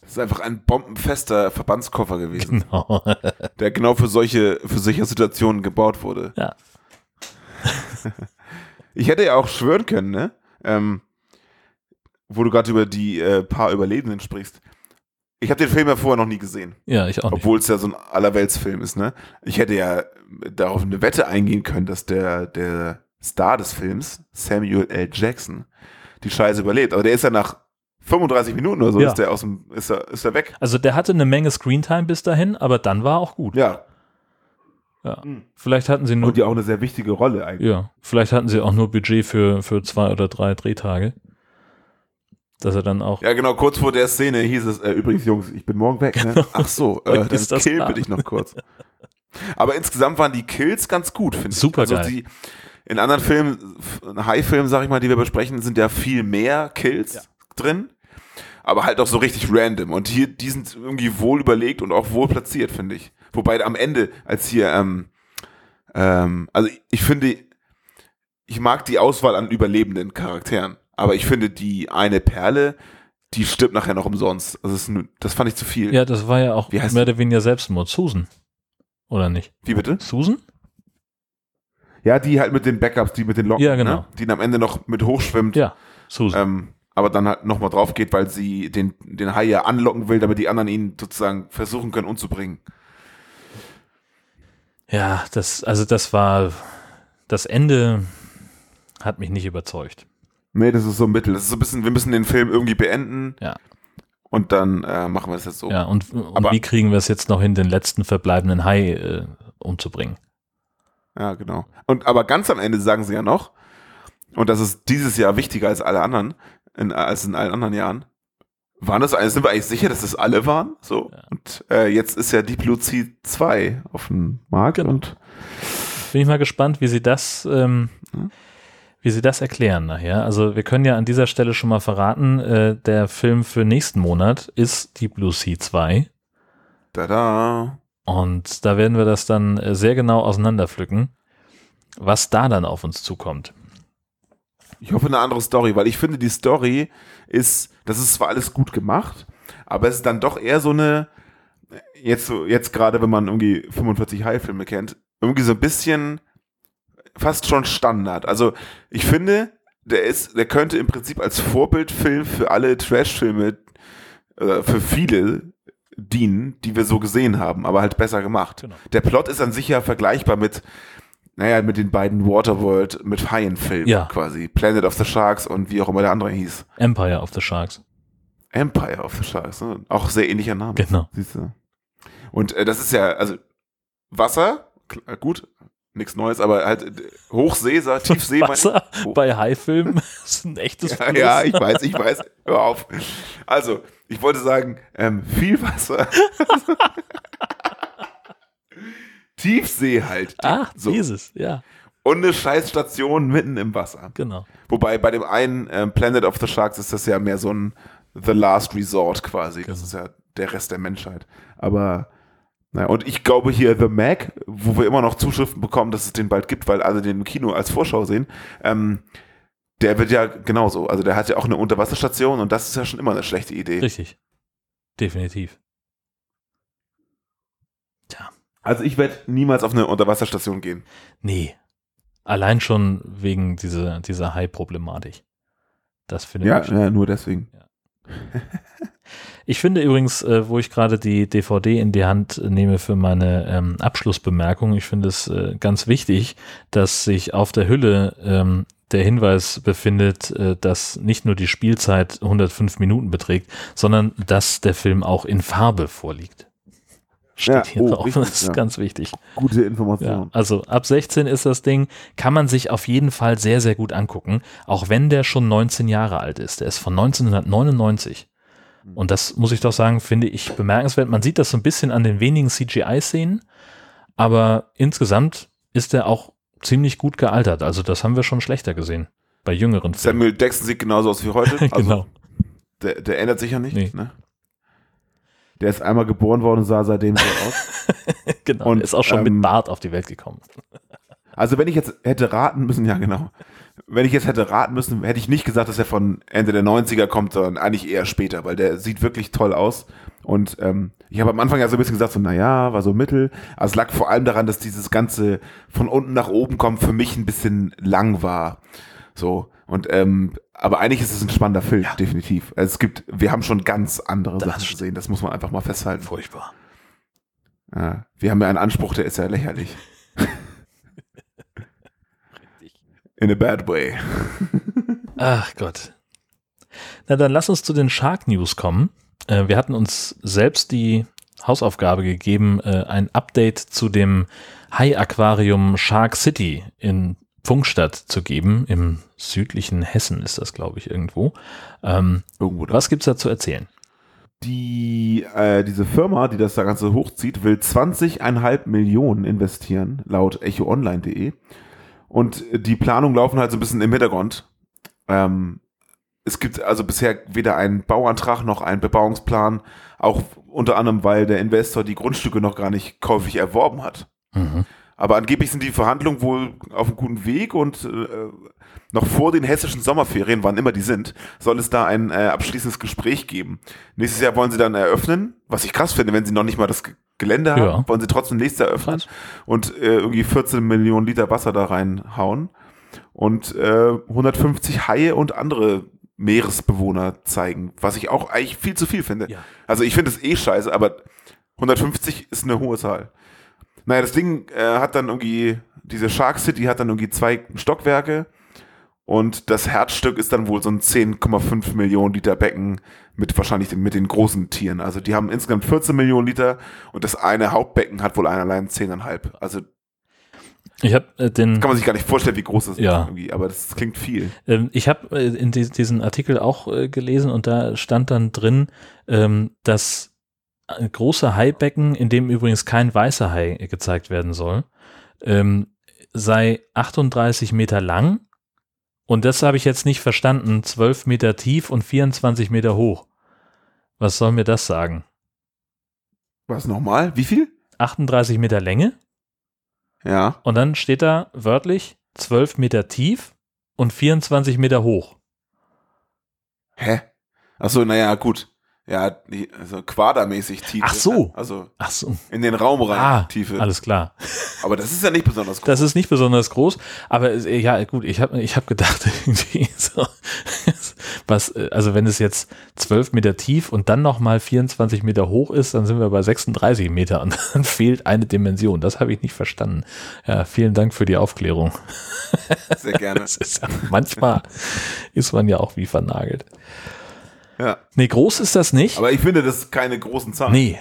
Das ist einfach ein bombenfester Verbandskoffer gewesen, Genau. der genau für solche, für solche Situationen gebaut wurde. Ja. Ich hätte ja auch schwören können, ne? Ähm, wo du gerade über die äh, paar Überlebenden sprichst. Ich habe den Film ja vorher noch nie gesehen, Ja, ich auch nicht. obwohl es ja so ein Allerweltsfilm ist, ne? Ich hätte ja darauf eine Wette eingehen können, dass der, der Star des Films, Samuel L. Jackson, die Scheiße überlebt. Aber der ist ja nach 35 Minuten oder so, Ja. ist der aus dem, ist er, ist er weg. Also der hatte eine Menge Screentime bis dahin, aber dann war auch gut. Ja. Ja. Vielleicht hatten sie nur, Und ja auch eine sehr wichtige Rolle eigentlich. ja, vielleicht hatten sie auch nur Budget für, für zwei oder drei Drehtage. Dass er dann auch, Ja, genau, kurz vor der Szene hieß es, äh, übrigens, Jungs, ich bin morgen weg, ne? Ach so, äh, dann ist das killen wir dich noch kurz. Aber insgesamt waren die Kills ganz gut, finde ich. Super Also geil. die, in anderen Filmen, High-Filmen, sag ich mal, die wir besprechen, sind ja viel mehr Kills drin. Aber halt auch so richtig random. Und hier, die sind irgendwie wohl überlegt und auch wohl platziert, finde ich. Wobei am Ende, als hier, ähm, ähm, also ich, ich finde, ich mag die Auswahl an überlebenden Charakteren. Aber ich finde, die eine Perle, die stirbt nachher noch umsonst. Also das, nur- das fand ich zu viel. ja, das war ja auch Wie heißt mehr oder weniger Selbstmord. Susan. Oder nicht? Wie bitte? Susan? Ja, die halt mit den Backups, die mit den Locken, Ja, genau. ne? die am Ende noch mit hochschwimmt, Ja, Susan. ähm, aber dann halt nochmal drauf geht, weil sie den, den Hai ja anlocken will, damit die anderen ihn sozusagen versuchen können umzubringen. Ja, das, also das war, das Ende hat mich nicht überzeugt. Nee, das ist so ein Mittel. Das ist so ein bisschen, wir müssen den Film irgendwie beenden. Ja. Und dann äh, machen wir es jetzt so. Ja, und, und Aber- wie kriegen wir es jetzt noch hin, den letzten verbleibenden Hai äh, umzubringen? Ja, genau. Und aber ganz am Ende sagen sie ja noch, und das ist dieses Jahr wichtiger als alle anderen, in, als in allen anderen Jahren. Waren das eigentlich, sind wir eigentlich sicher, dass das alle waren? So. Ja. Und äh, jetzt ist ja Deep Blue Sea 2 auf dem Markt Genau. und Bin ich mal gespannt, wie sie das, ähm, Hm? Wie sie das erklären nachher. Also wir können ja an dieser Stelle schon mal verraten, äh, der Film für nächsten Monat ist Deep Blue Sea 2 da und da werden wir das dann äh, sehr genau auseinanderpflücken, was da dann auf uns zukommt. Ich hoffe eine andere Story, weil ich finde, die Story ist, das ist zwar alles gut gemacht, aber es ist dann doch eher so eine, jetzt jetzt gerade, wenn man irgendwie 45 High-Filme kennt, irgendwie so ein bisschen fast schon Standard. Also ich finde, der ist, der könnte im Prinzip als Vorbildfilm für alle Trash-Filme, äh, für viele dienen, die wir so gesehen haben, aber halt besser gemacht. Genau. Der Plot ist an sich ja vergleichbar mit, naja, mit den beiden Waterworld, mit Haien-Filmen Ja. quasi. Planet of the Sharks und wie auch immer der andere hieß. Empire of the Sharks. Empire of the Sharks. Ne? Auch sehr ähnlicher Name. Genau. Siehst du. Und äh, das ist ja, also Wasser, klar, gut, nichts Neues, aber halt äh, Hochsee, sag- Tiefsee. mein- Wasser Oh. bei Haifilmen ist ein echtes Ja, Fluss. ja, ich weiß, ich weiß. Hör auf. Also, ich wollte sagen, ähm, viel Wasser. Tiefsee halt. Ach, so. dieses, ja, Und eine Scheißstation mitten im Wasser. genau. Wobei bei dem einen ähm, Planet of the Sharks ist das ja mehr so ein The Last Resort quasi. Das ist ja der Rest der Menschheit. Aber, naja, und ich glaube hier The Mac, wo wir immer noch Zuschriften bekommen, dass es den bald gibt, weil alle den im Kino als Vorschau sehen, ähm, der wird ja genauso. Also der hat ja auch eine Unterwasserstation und das ist ja schon immer eine schlechte Idee. Richtig. Definitiv. Also ich werde niemals auf eine Unterwasserstation gehen. Nee. Allein schon wegen dieser, dieser Hai-Problematik. Das finde Ja, ich. ja, nur deswegen. Ich finde übrigens, äh, wo ich gerade die DVD in die Hand nehme für meine ähm, Abschlussbemerkung, ich finde es äh, ganz wichtig, dass sich auf der Hülle ähm, der Hinweis befindet, äh, dass nicht nur die Spielzeit 105 Minuten beträgt, sondern dass der Film auch in Farbe vorliegt. Steht Ja, hier oh, drauf. richtig, das ist ja. ganz wichtig. Gute Ja, Information. also ab 16 ist das Ding, kann man sich auf jeden Fall sehr, sehr gut angucken, auch wenn der schon 19 Jahre alt ist. Der ist von 1999. Und das muss ich doch sagen, finde ich bemerkenswert. Man sieht das so ein bisschen an den wenigen CGI-Szenen, aber insgesamt ist der auch ziemlich gut gealtert. Also das haben wir schon schlechter gesehen bei jüngeren Filmen. Samuel Jackson sieht genauso aus wie heute. Also genau. Der, der ändert sich ja nicht. Nee. Ne? Der ist einmal geboren worden und sah seitdem so aus. genau. und, ist auch schon ähm, mit Bart auf die Welt gekommen. Also wenn ich jetzt hätte raten müssen, ja genau. Wenn ich jetzt hätte raten müssen, hätte ich nicht gesagt, dass er von Ende der 90er kommt, sondern eigentlich eher später, weil der sieht wirklich toll aus. Und ähm, ich habe am Anfang ja so ein bisschen gesagt, so, naja, war so mittel. Also es lag vor allem daran, dass dieses Ganze von unten nach oben kommen für mich ein bisschen lang war. So. Und ähm, aber eigentlich ist es ein spannender Film, definitiv. Also es gibt, wir haben schon ganz andere Das Sachen gesehen, das muss man einfach mal festhalten. Furchtbar. Ja, wir haben ja einen Anspruch, der ist ja lächerlich. In a bad way. Ach Gott. Na, dann lass uns zu den Shark News kommen. Äh, wir hatten uns selbst die Hausaufgabe gegeben, äh, ein Update zu dem Hai-Aquarium Shark City in Pfungstadt zu geben. Im südlichen Hessen ist das, glaube ich, irgendwo. Ähm, Irgendwo was gibt's da zu erzählen? Die, äh, diese Firma, die das da Ganze hochzieht, will 20,5 Millionen investieren, laut echoonline.de. Und die Planungen laufen halt so ein bisschen im Hintergrund. Ähm, es gibt also bisher weder einen Bauantrag noch einen Bebauungsplan, auch unter anderem, weil der Investor die Grundstücke noch gar nicht käuflich erworben hat. Mhm. Aber angeblich sind die Verhandlungen wohl auf einem guten Weg und äh, noch vor den hessischen Sommerferien, wann immer die sind, soll es da ein äh, abschließendes Gespräch geben. Nächstes Jahr wollen sie dann eröffnen, was ich krass finde, wenn sie noch nicht mal das Gelände haben, Ja. wollen sie trotzdem nächstes Jahr öffnen Krass. und äh, irgendwie 14 Millionen Liter Wasser da reinhauen und äh, 150 Haie und andere Meeresbewohner zeigen, was ich auch eigentlich viel zu viel finde. Ja. Also ich finde es eh scheiße, aber 150 ist eine hohe Zahl. Naja, das Ding äh, hat dann irgendwie, diese Shark City hat dann irgendwie zwei Stockwerke und das Herzstück ist dann wohl so ein 10,5 Millionen Liter Becken mit wahrscheinlich den, mit den großen Tieren. Also die haben insgesamt 14 Millionen Liter und das eine Hauptbecken hat wohl ein allein 10,5. Also Ich habe äh, den kann man sich gar nicht vorstellen, wie groß das Ja. ist irgendwie, aber das klingt viel. Ähm, ich habe äh, in die, diesen Artikel auch äh, gelesen und da stand dann drin, ähm, dass große Haibecken, in dem übrigens kein weißer Hai gezeigt werden soll, ähm, sei 38 Meter lang und das habe ich jetzt nicht verstanden, 12 Meter tief und 24 Meter hoch. Was soll mir das sagen? Was nochmal? Wie viel? 38 Meter Länge Ja. und dann steht da wörtlich 12 Meter tief und 24 Meter hoch. Hä? Achso, naja, gut. Ja, also quadermäßig Tiefe. Ach so. Also Ach so. in den Raum rein, Ah, Tiefe. alles klar. Aber das ist ja nicht besonders groß. Das ist nicht besonders groß, aber es- ja, gut, ich habe ich hab gedacht, irgendwie so, was, äh, also wenn es jetzt 12 Meter tief und dann nochmal 24 Meter hoch ist, dann sind wir bei 36 Meter und dann fehlt eine Dimension. Das habe ich nicht verstanden. Ja, vielen Dank für die Aufklärung. Sehr gerne. Ist ja, manchmal ist man ja auch wie vernagelt. Ja. Nee, groß ist das nicht. Aber ich finde, das ist keine großen Zahlen. nee,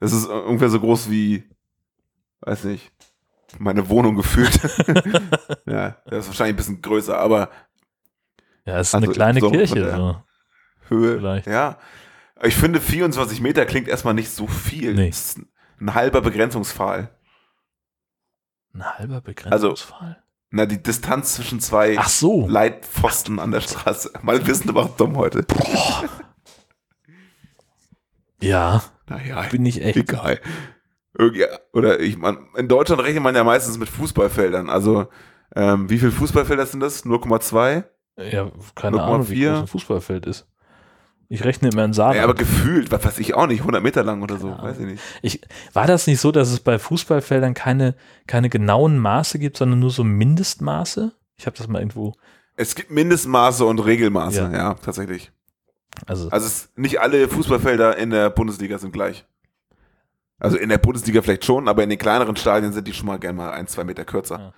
Das ist ungefähr so groß wie, weiß nicht, meine Wohnung gefühlt. ja, das ist wahrscheinlich ein bisschen größer, aber ja, es ist Also eine kleine so Kirche. So. Höhe. Vielleicht. Ja. Ich finde, 24 Meter klingt erstmal nicht so viel. Nee. Das ist ein halber Begrenzungsfall. Ein halber Begrenzungsfall. Na, die Distanz zwischen zwei Ach so. Leitpfosten an der Straße. Mal wissen, aber auch dumm heute. Ja, Naja, bin ich echt. egal. Irgendwie, oder ich meine, in Deutschland rechnet man ja meistens mit Fußballfeldern. Also, ähm, wie viele Fußballfelder sind das? 0,2? Ja, keine 0,4. Ahnung, wie groß ein Fußballfeld ist. Ich rechne immer in Saarland. Ja, aber gefühlt, was weiß ich auch nicht, 100 Meter lang oder so, Keine weiß ich nicht. ich, war das nicht so, dass es bei Fußballfeldern keine, keine genauen Maße gibt, sondern nur so Mindestmaße? Ich habe das mal irgendwo. Es gibt Mindestmaße und Regelmaße, Ja. ja, tatsächlich. Also, Also es, nicht alle Fußballfelder in der Bundesliga sind gleich. Also in der Bundesliga vielleicht schon, aber in den kleineren Stadien sind die schon mal gerne mal ein, zwei Meter kürzer. Ja.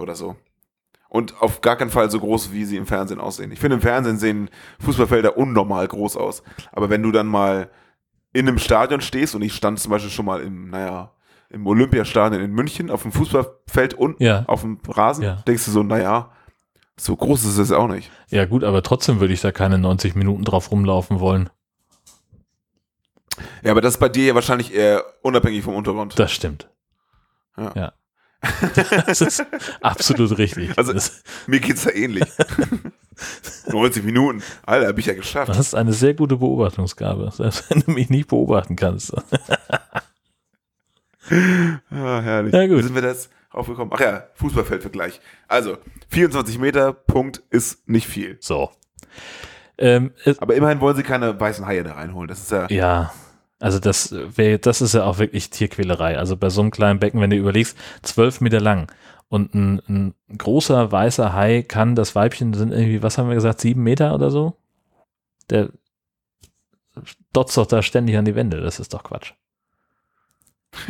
Oder so. Und auf gar keinen Fall so groß, wie sie im Fernsehen aussehen. Ich finde, im Fernsehen sehen Fußballfelder unnormal groß aus. Aber wenn du dann mal in einem Stadion stehst, und ich stand zum Beispiel schon mal im, naja, im Olympiastadion in München auf dem Fußballfeld und ja. auf dem Rasen, Ja. denkst du so, naja, so groß ist es auch nicht. ja, gut, aber trotzdem würde ich da keine 90 Minuten drauf rumlaufen wollen. Ja, aber das ist bei dir ja wahrscheinlich eher unabhängig vom Untergrund. Das stimmt. Ja. ja. Das ist absolut richtig. Also- das, Mir geht's ja ähnlich. 90 Minuten. Alter, hab ich ja geschafft. hast eine sehr gute Beobachtungsgabe, selbst wenn du mich nicht beobachten kannst. Ja, herrlich. Ja, gut. Wie sind wir das aufgekommen? Ach ja, Fußballfeldvergleich. Also, 24 Meter, Punkt, ist nicht viel. So. Ähm, Aber immerhin wollen sie keine weißen Haie da reinholen. Das ist ja, Ja, also das wäre, das ist ja auch wirklich Tierquälerei. Also bei so einem kleinen Becken, wenn du überlegst, zwölf Meter lang Und ein, ein großer weißer Hai kann, das Weibchen sind irgendwie, was haben wir gesagt, sieben Meter oder so? Der dotzt doch da ständig an die Wände, das ist doch Quatsch.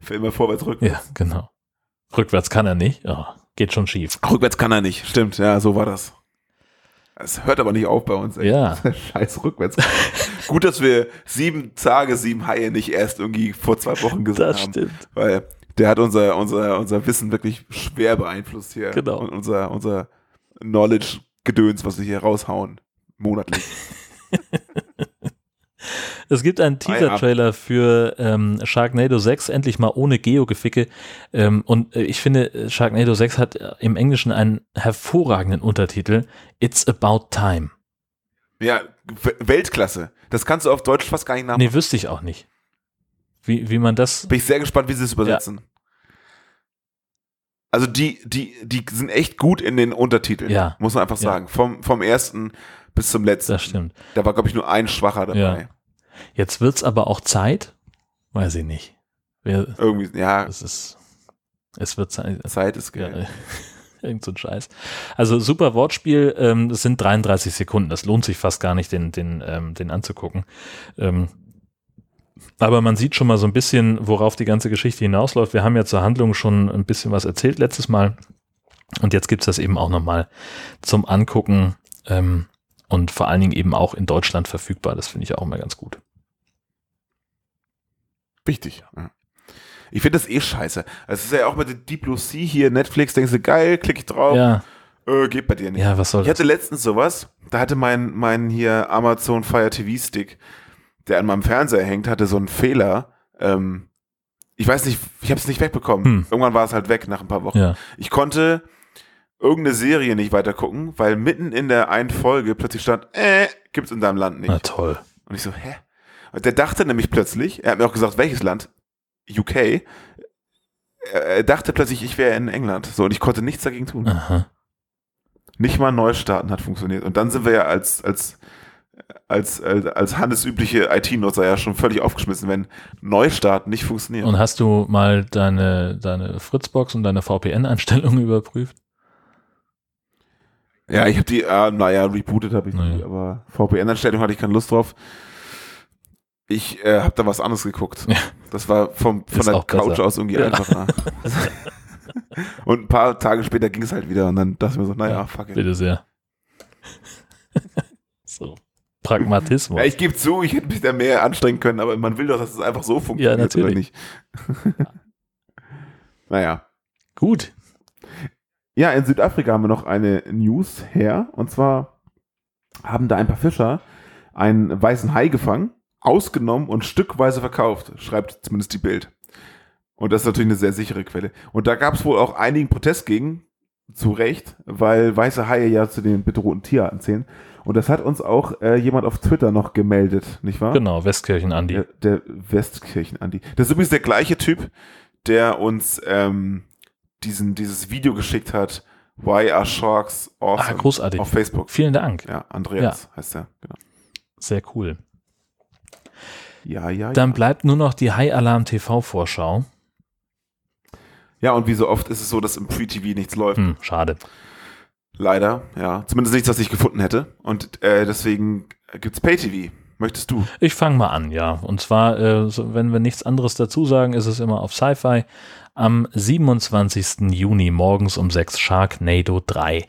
Für immer vorwärts, rückwärts. Ja, genau. Rückwärts kann er nicht. Oh, geht schon schief. Rückwärts kann er nicht. Stimmt, ja, so war das. Es hört aber nicht auf bei uns. Ey. Ja. Scheiß rückwärts. Gut, dass wir sieben Tage, sieben Haie nicht erst irgendwie vor zwei Wochen gesehen Das haben. stimmt. Weil der hat unser, unser, unser Wissen wirklich schwer beeinflusst hier. Genau. Und unser, unser Knowledge-Gedöns, was wir hier raushauen. Monatlich. Es gibt einen ja. Teaser-Trailer für ähm, Sharknado 6, endlich mal ohne Geo-Geficke. Ähm, und äh, ich finde, äh, Sharknado 6 hat äh, im Englischen einen hervorragenden Untertitel. It's About Time. Ja, Weltklasse. Das kannst du auf Deutsch fast gar nicht nachmachen. Nee, wüsste ich auch nicht. Wie, wie man das. Bin ich sehr gespannt, wie sie es übersetzen. Also die, die, die sind echt gut in den Untertiteln. Ja. Muss man einfach Ja. sagen. Vom, vom ersten bis zum letzten. Das stimmt. Da war, glaube ich, nur ein schwacher dabei. Ja. Jetzt wird's aber auch Zeit. Weiß ich nicht. Wer, Irgendwie, ja, es ist. Es wird Zeit. Zeit ist Ja, geil. äh, irgend so ein Scheiß. Also super Wortspiel, ähm, das sind 33 Sekunden, das lohnt sich fast gar nicht, den, den, ähm, den anzugucken. Ähm, aber man sieht schon mal so ein bisschen, worauf die ganze Geschichte hinausläuft. Wir haben ja zur Handlung schon ein bisschen was erzählt letztes Mal. Und jetzt gibt's das eben auch nochmal zum Angucken ähm, und vor allen Dingen eben auch in Deutschland verfügbar. Das finde ich auch mal ganz gut. Wichtig. Ja. Ich finde das eh scheiße. Es ist ja auch mit der Deep Blue Sea hier, Netflix, denkst du, geil, klicke ich drauf, Ja, äh, geht bei dir nicht. ja, was soll Ich das? hatte letztens sowas, da hatte mein, mein hier Amazon Fire TV Stick, der an meinem Fernseher hängt, hatte so einen Fehler. Ähm, ich weiß nicht, ich habe es nicht wegbekommen. Hm. Irgendwann war es halt weg nach ein paar Wochen. Ja, Ich konnte irgendeine Serie nicht weiter gucken, weil mitten in der einen Folge plötzlich stand, äh, gibt's in deinem Land nicht. na toll. Und ich so, hä? Und der dachte nämlich plötzlich, er hat mir auch gesagt, welches Land? UK. Er, dachte plötzlich, ich wäre in England. So, und ich konnte nichts dagegen tun. Aha. Nicht mal Neustarten hat funktioniert. Und dann sind wir ja als, als, als, als, als handelsübliche IT-Nutzer ja schon völlig aufgeschmissen, wenn Neustarten nicht funktioniert. Und hast du mal deine, deine Fritzbox und deine VPN-Einstellungen überprüft? Ja, ich habe die, äh, naja, rebootet habe ich Naja. die, aber VPN-Einstellung hatte ich keine Lust drauf. Ich äh, habe da was anderes geguckt. Ja. Das war vom, von Ist der Couch besser. aus irgendwie Ja. einfacher. und ein paar Tage später ging es halt wieder und dann dachte ich mir so, naja, fuck it. Bitte sehr. so. Pragmatismus. Ja, ich gebe zu, ich hätte mich da mehr anstrengen können, aber man will doch, dass es einfach so funktioniert, Ja, natürlich. oder nicht? naja. Gut. Ja, in Südafrika haben wir noch eine News her. Und zwar haben da ein paar Fischer einen weißen Hai gefangen, ausgenommen und stückweise verkauft, schreibt zumindest die Bild. Und das ist natürlich eine sehr sichere Quelle. Und da gab es wohl auch einigen Protest gegen, zu Recht, weil weiße Haie ja zu den bedrohten Tierarten zählen. Und das hat uns auch äh, jemand auf Twitter noch gemeldet, nicht wahr? Genau, Westkirchen Andi. Der, der Westkirchen-Andi. Das ist übrigens der gleiche Typ, der uns ähm, diesen, dieses Video geschickt hat, Why are Sharks Ah, awesome? großartig. auf Facebook. Vielen Dank. Ja, Andreas heißt er. Genau. Sehr cool. Ja, ja, Dann ja. bleibt nur noch die High Alarm TV Vorschau. Ja, und wie so oft ist es so, dass im Pre-TV nichts läuft. Hm, schade. Leider, ja. Zumindest nichts, was ich gefunden hätte. Und äh, deswegen gibt's Pay-TV. Möchtest du? Ich fange mal an, ja. Und zwar, äh, so, wenn wir nichts anderes dazu sagen, ist es immer auf Sci-Fi. Am 27. Juni morgens um 6 Sharknado 3.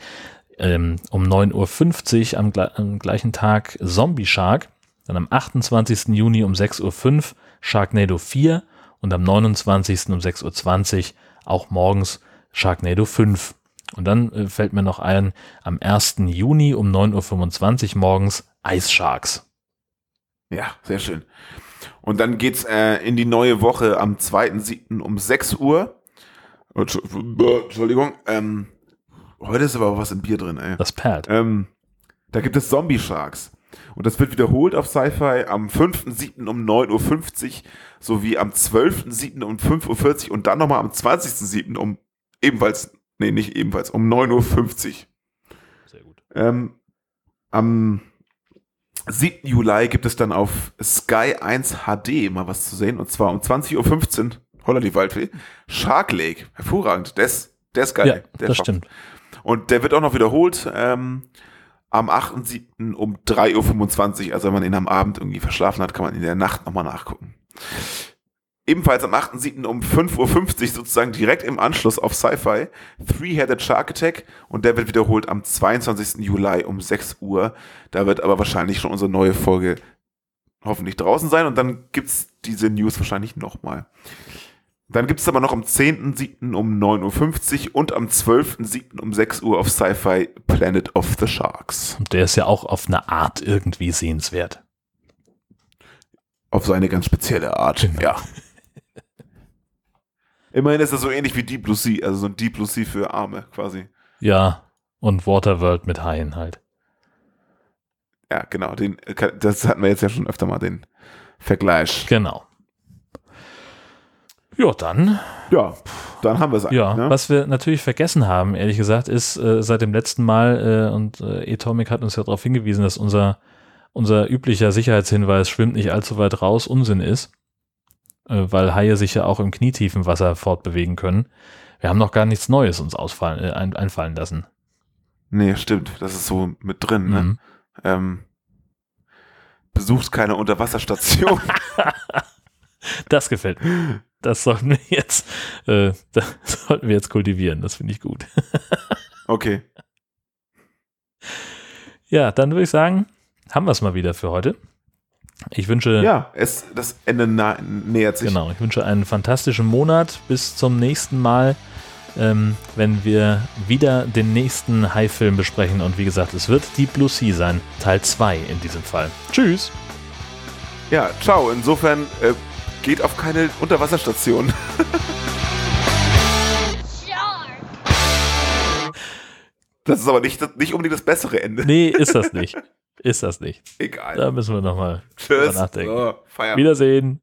Ähm, um 9.50 Uhr am, am gleichen Tag Zombie Shark. Dann am 28. Juni um 6.05 Uhr Sharknado 4. Und am 29. um 6.20 Uhr auch morgens Sharknado 5. Und dann äh, fällt mir noch ein, am 1. Juni um 9.25 Uhr morgens Ice Sharks. Ja, sehr schön. Und dann geht's äh, in die neue Woche am 2.7. um 6 Uhr. Äh, Entschuldigung. Ähm, heute ist aber was im Bier drin, ey. Das perlt. Ähm, da gibt es Zombie Sharks. Und das wird wiederholt auf Sci-Fi am 5.7. um 9.50 Uhr sowie am 12.7. um 5.40 Uhr und dann nochmal am 20.7. um ebenfalls, nee, nicht ebenfalls, um 9.50 Uhr. Sehr gut. Ähm, am 7. Juli gibt es dann auf Sky 1 HD mal was zu sehen und zwar um 20.15 Uhr, holla die Waldfee, Shark Lake, hervorragend, das Der ist geil. ja, der das stimmt. Und der wird auch noch wiederholt ähm, am 8.7. um 3.25 Uhr. Also wenn man ihn am Abend irgendwie verschlafen hat, kann man ihn in der Nacht nochmal nachgucken. Ebenfalls am 8.7. um 5.50 Uhr sozusagen direkt im Anschluss auf Sci-Fi Three-Headed Shark Attack und der wird wiederholt am 22. Juli um 6 Uhr. Da wird aber wahrscheinlich schon unsere neue Folge hoffentlich draußen sein und dann gibt's diese News wahrscheinlich nochmal. Dann gibt's aber noch am 10.7. um 9.50 Uhr und am 12.7. um 6 Uhr auf Sci-Fi Planet of the Sharks. Und der ist ja auch auf eine Art irgendwie sehenswert. Auf seine ganz spezielle Art. Ja. Immerhin ist er so ähnlich wie Deep Blue Sea, also so ein Deep Blue Sea für Arme quasi. Ja, und Waterworld mit Haien halt. Ja, genau. Den, das hatten wir jetzt ja schon öfter mal, den Vergleich. Genau. Ja, dann. Ja, dann haben wir es Ja, ne? was wir natürlich vergessen haben, ehrlich gesagt, ist äh, seit dem letzten Mal, äh, und äh, Atomic hat uns ja darauf hingewiesen, dass unser, unser üblicher Sicherheitshinweis schwimmt nicht allzu weit raus, Unsinn ist, weil Haie sich ja auch im knietiefen Wasser fortbewegen können. Wir haben noch gar nichts Neues uns ausfallen, äh, ein, einfallen lassen. Nee, stimmt. Das ist so mit drin, ne? Mhm. Ähm, besucht keine Unterwasserstation. Das gefällt mir. Das sollten wir jetzt, äh, das sollten wir jetzt kultivieren. Das finde ich gut. okay. Ja, dann würde ich sagen, haben wir es mal wieder für heute. Ich wünsche, Ja, es, das Ende nähert sich. genau, ich wünsche einen fantastischen Monat. Bis zum nächsten Mal, ähm, wenn wir wieder den nächsten High-Film besprechen. Und wie gesagt, es wird Deep Blue Sea sein, Teil 2 in diesem Fall. Tschüss. Ja, ciao. Insofern äh, geht auf keine Unterwasserstation. Das ist aber nicht, nicht unbedingt das bessere Ende. Nee, ist das nicht. Ist das nicht. Egal. Da müssen wir nochmal nachdenken. So. Wiedersehen.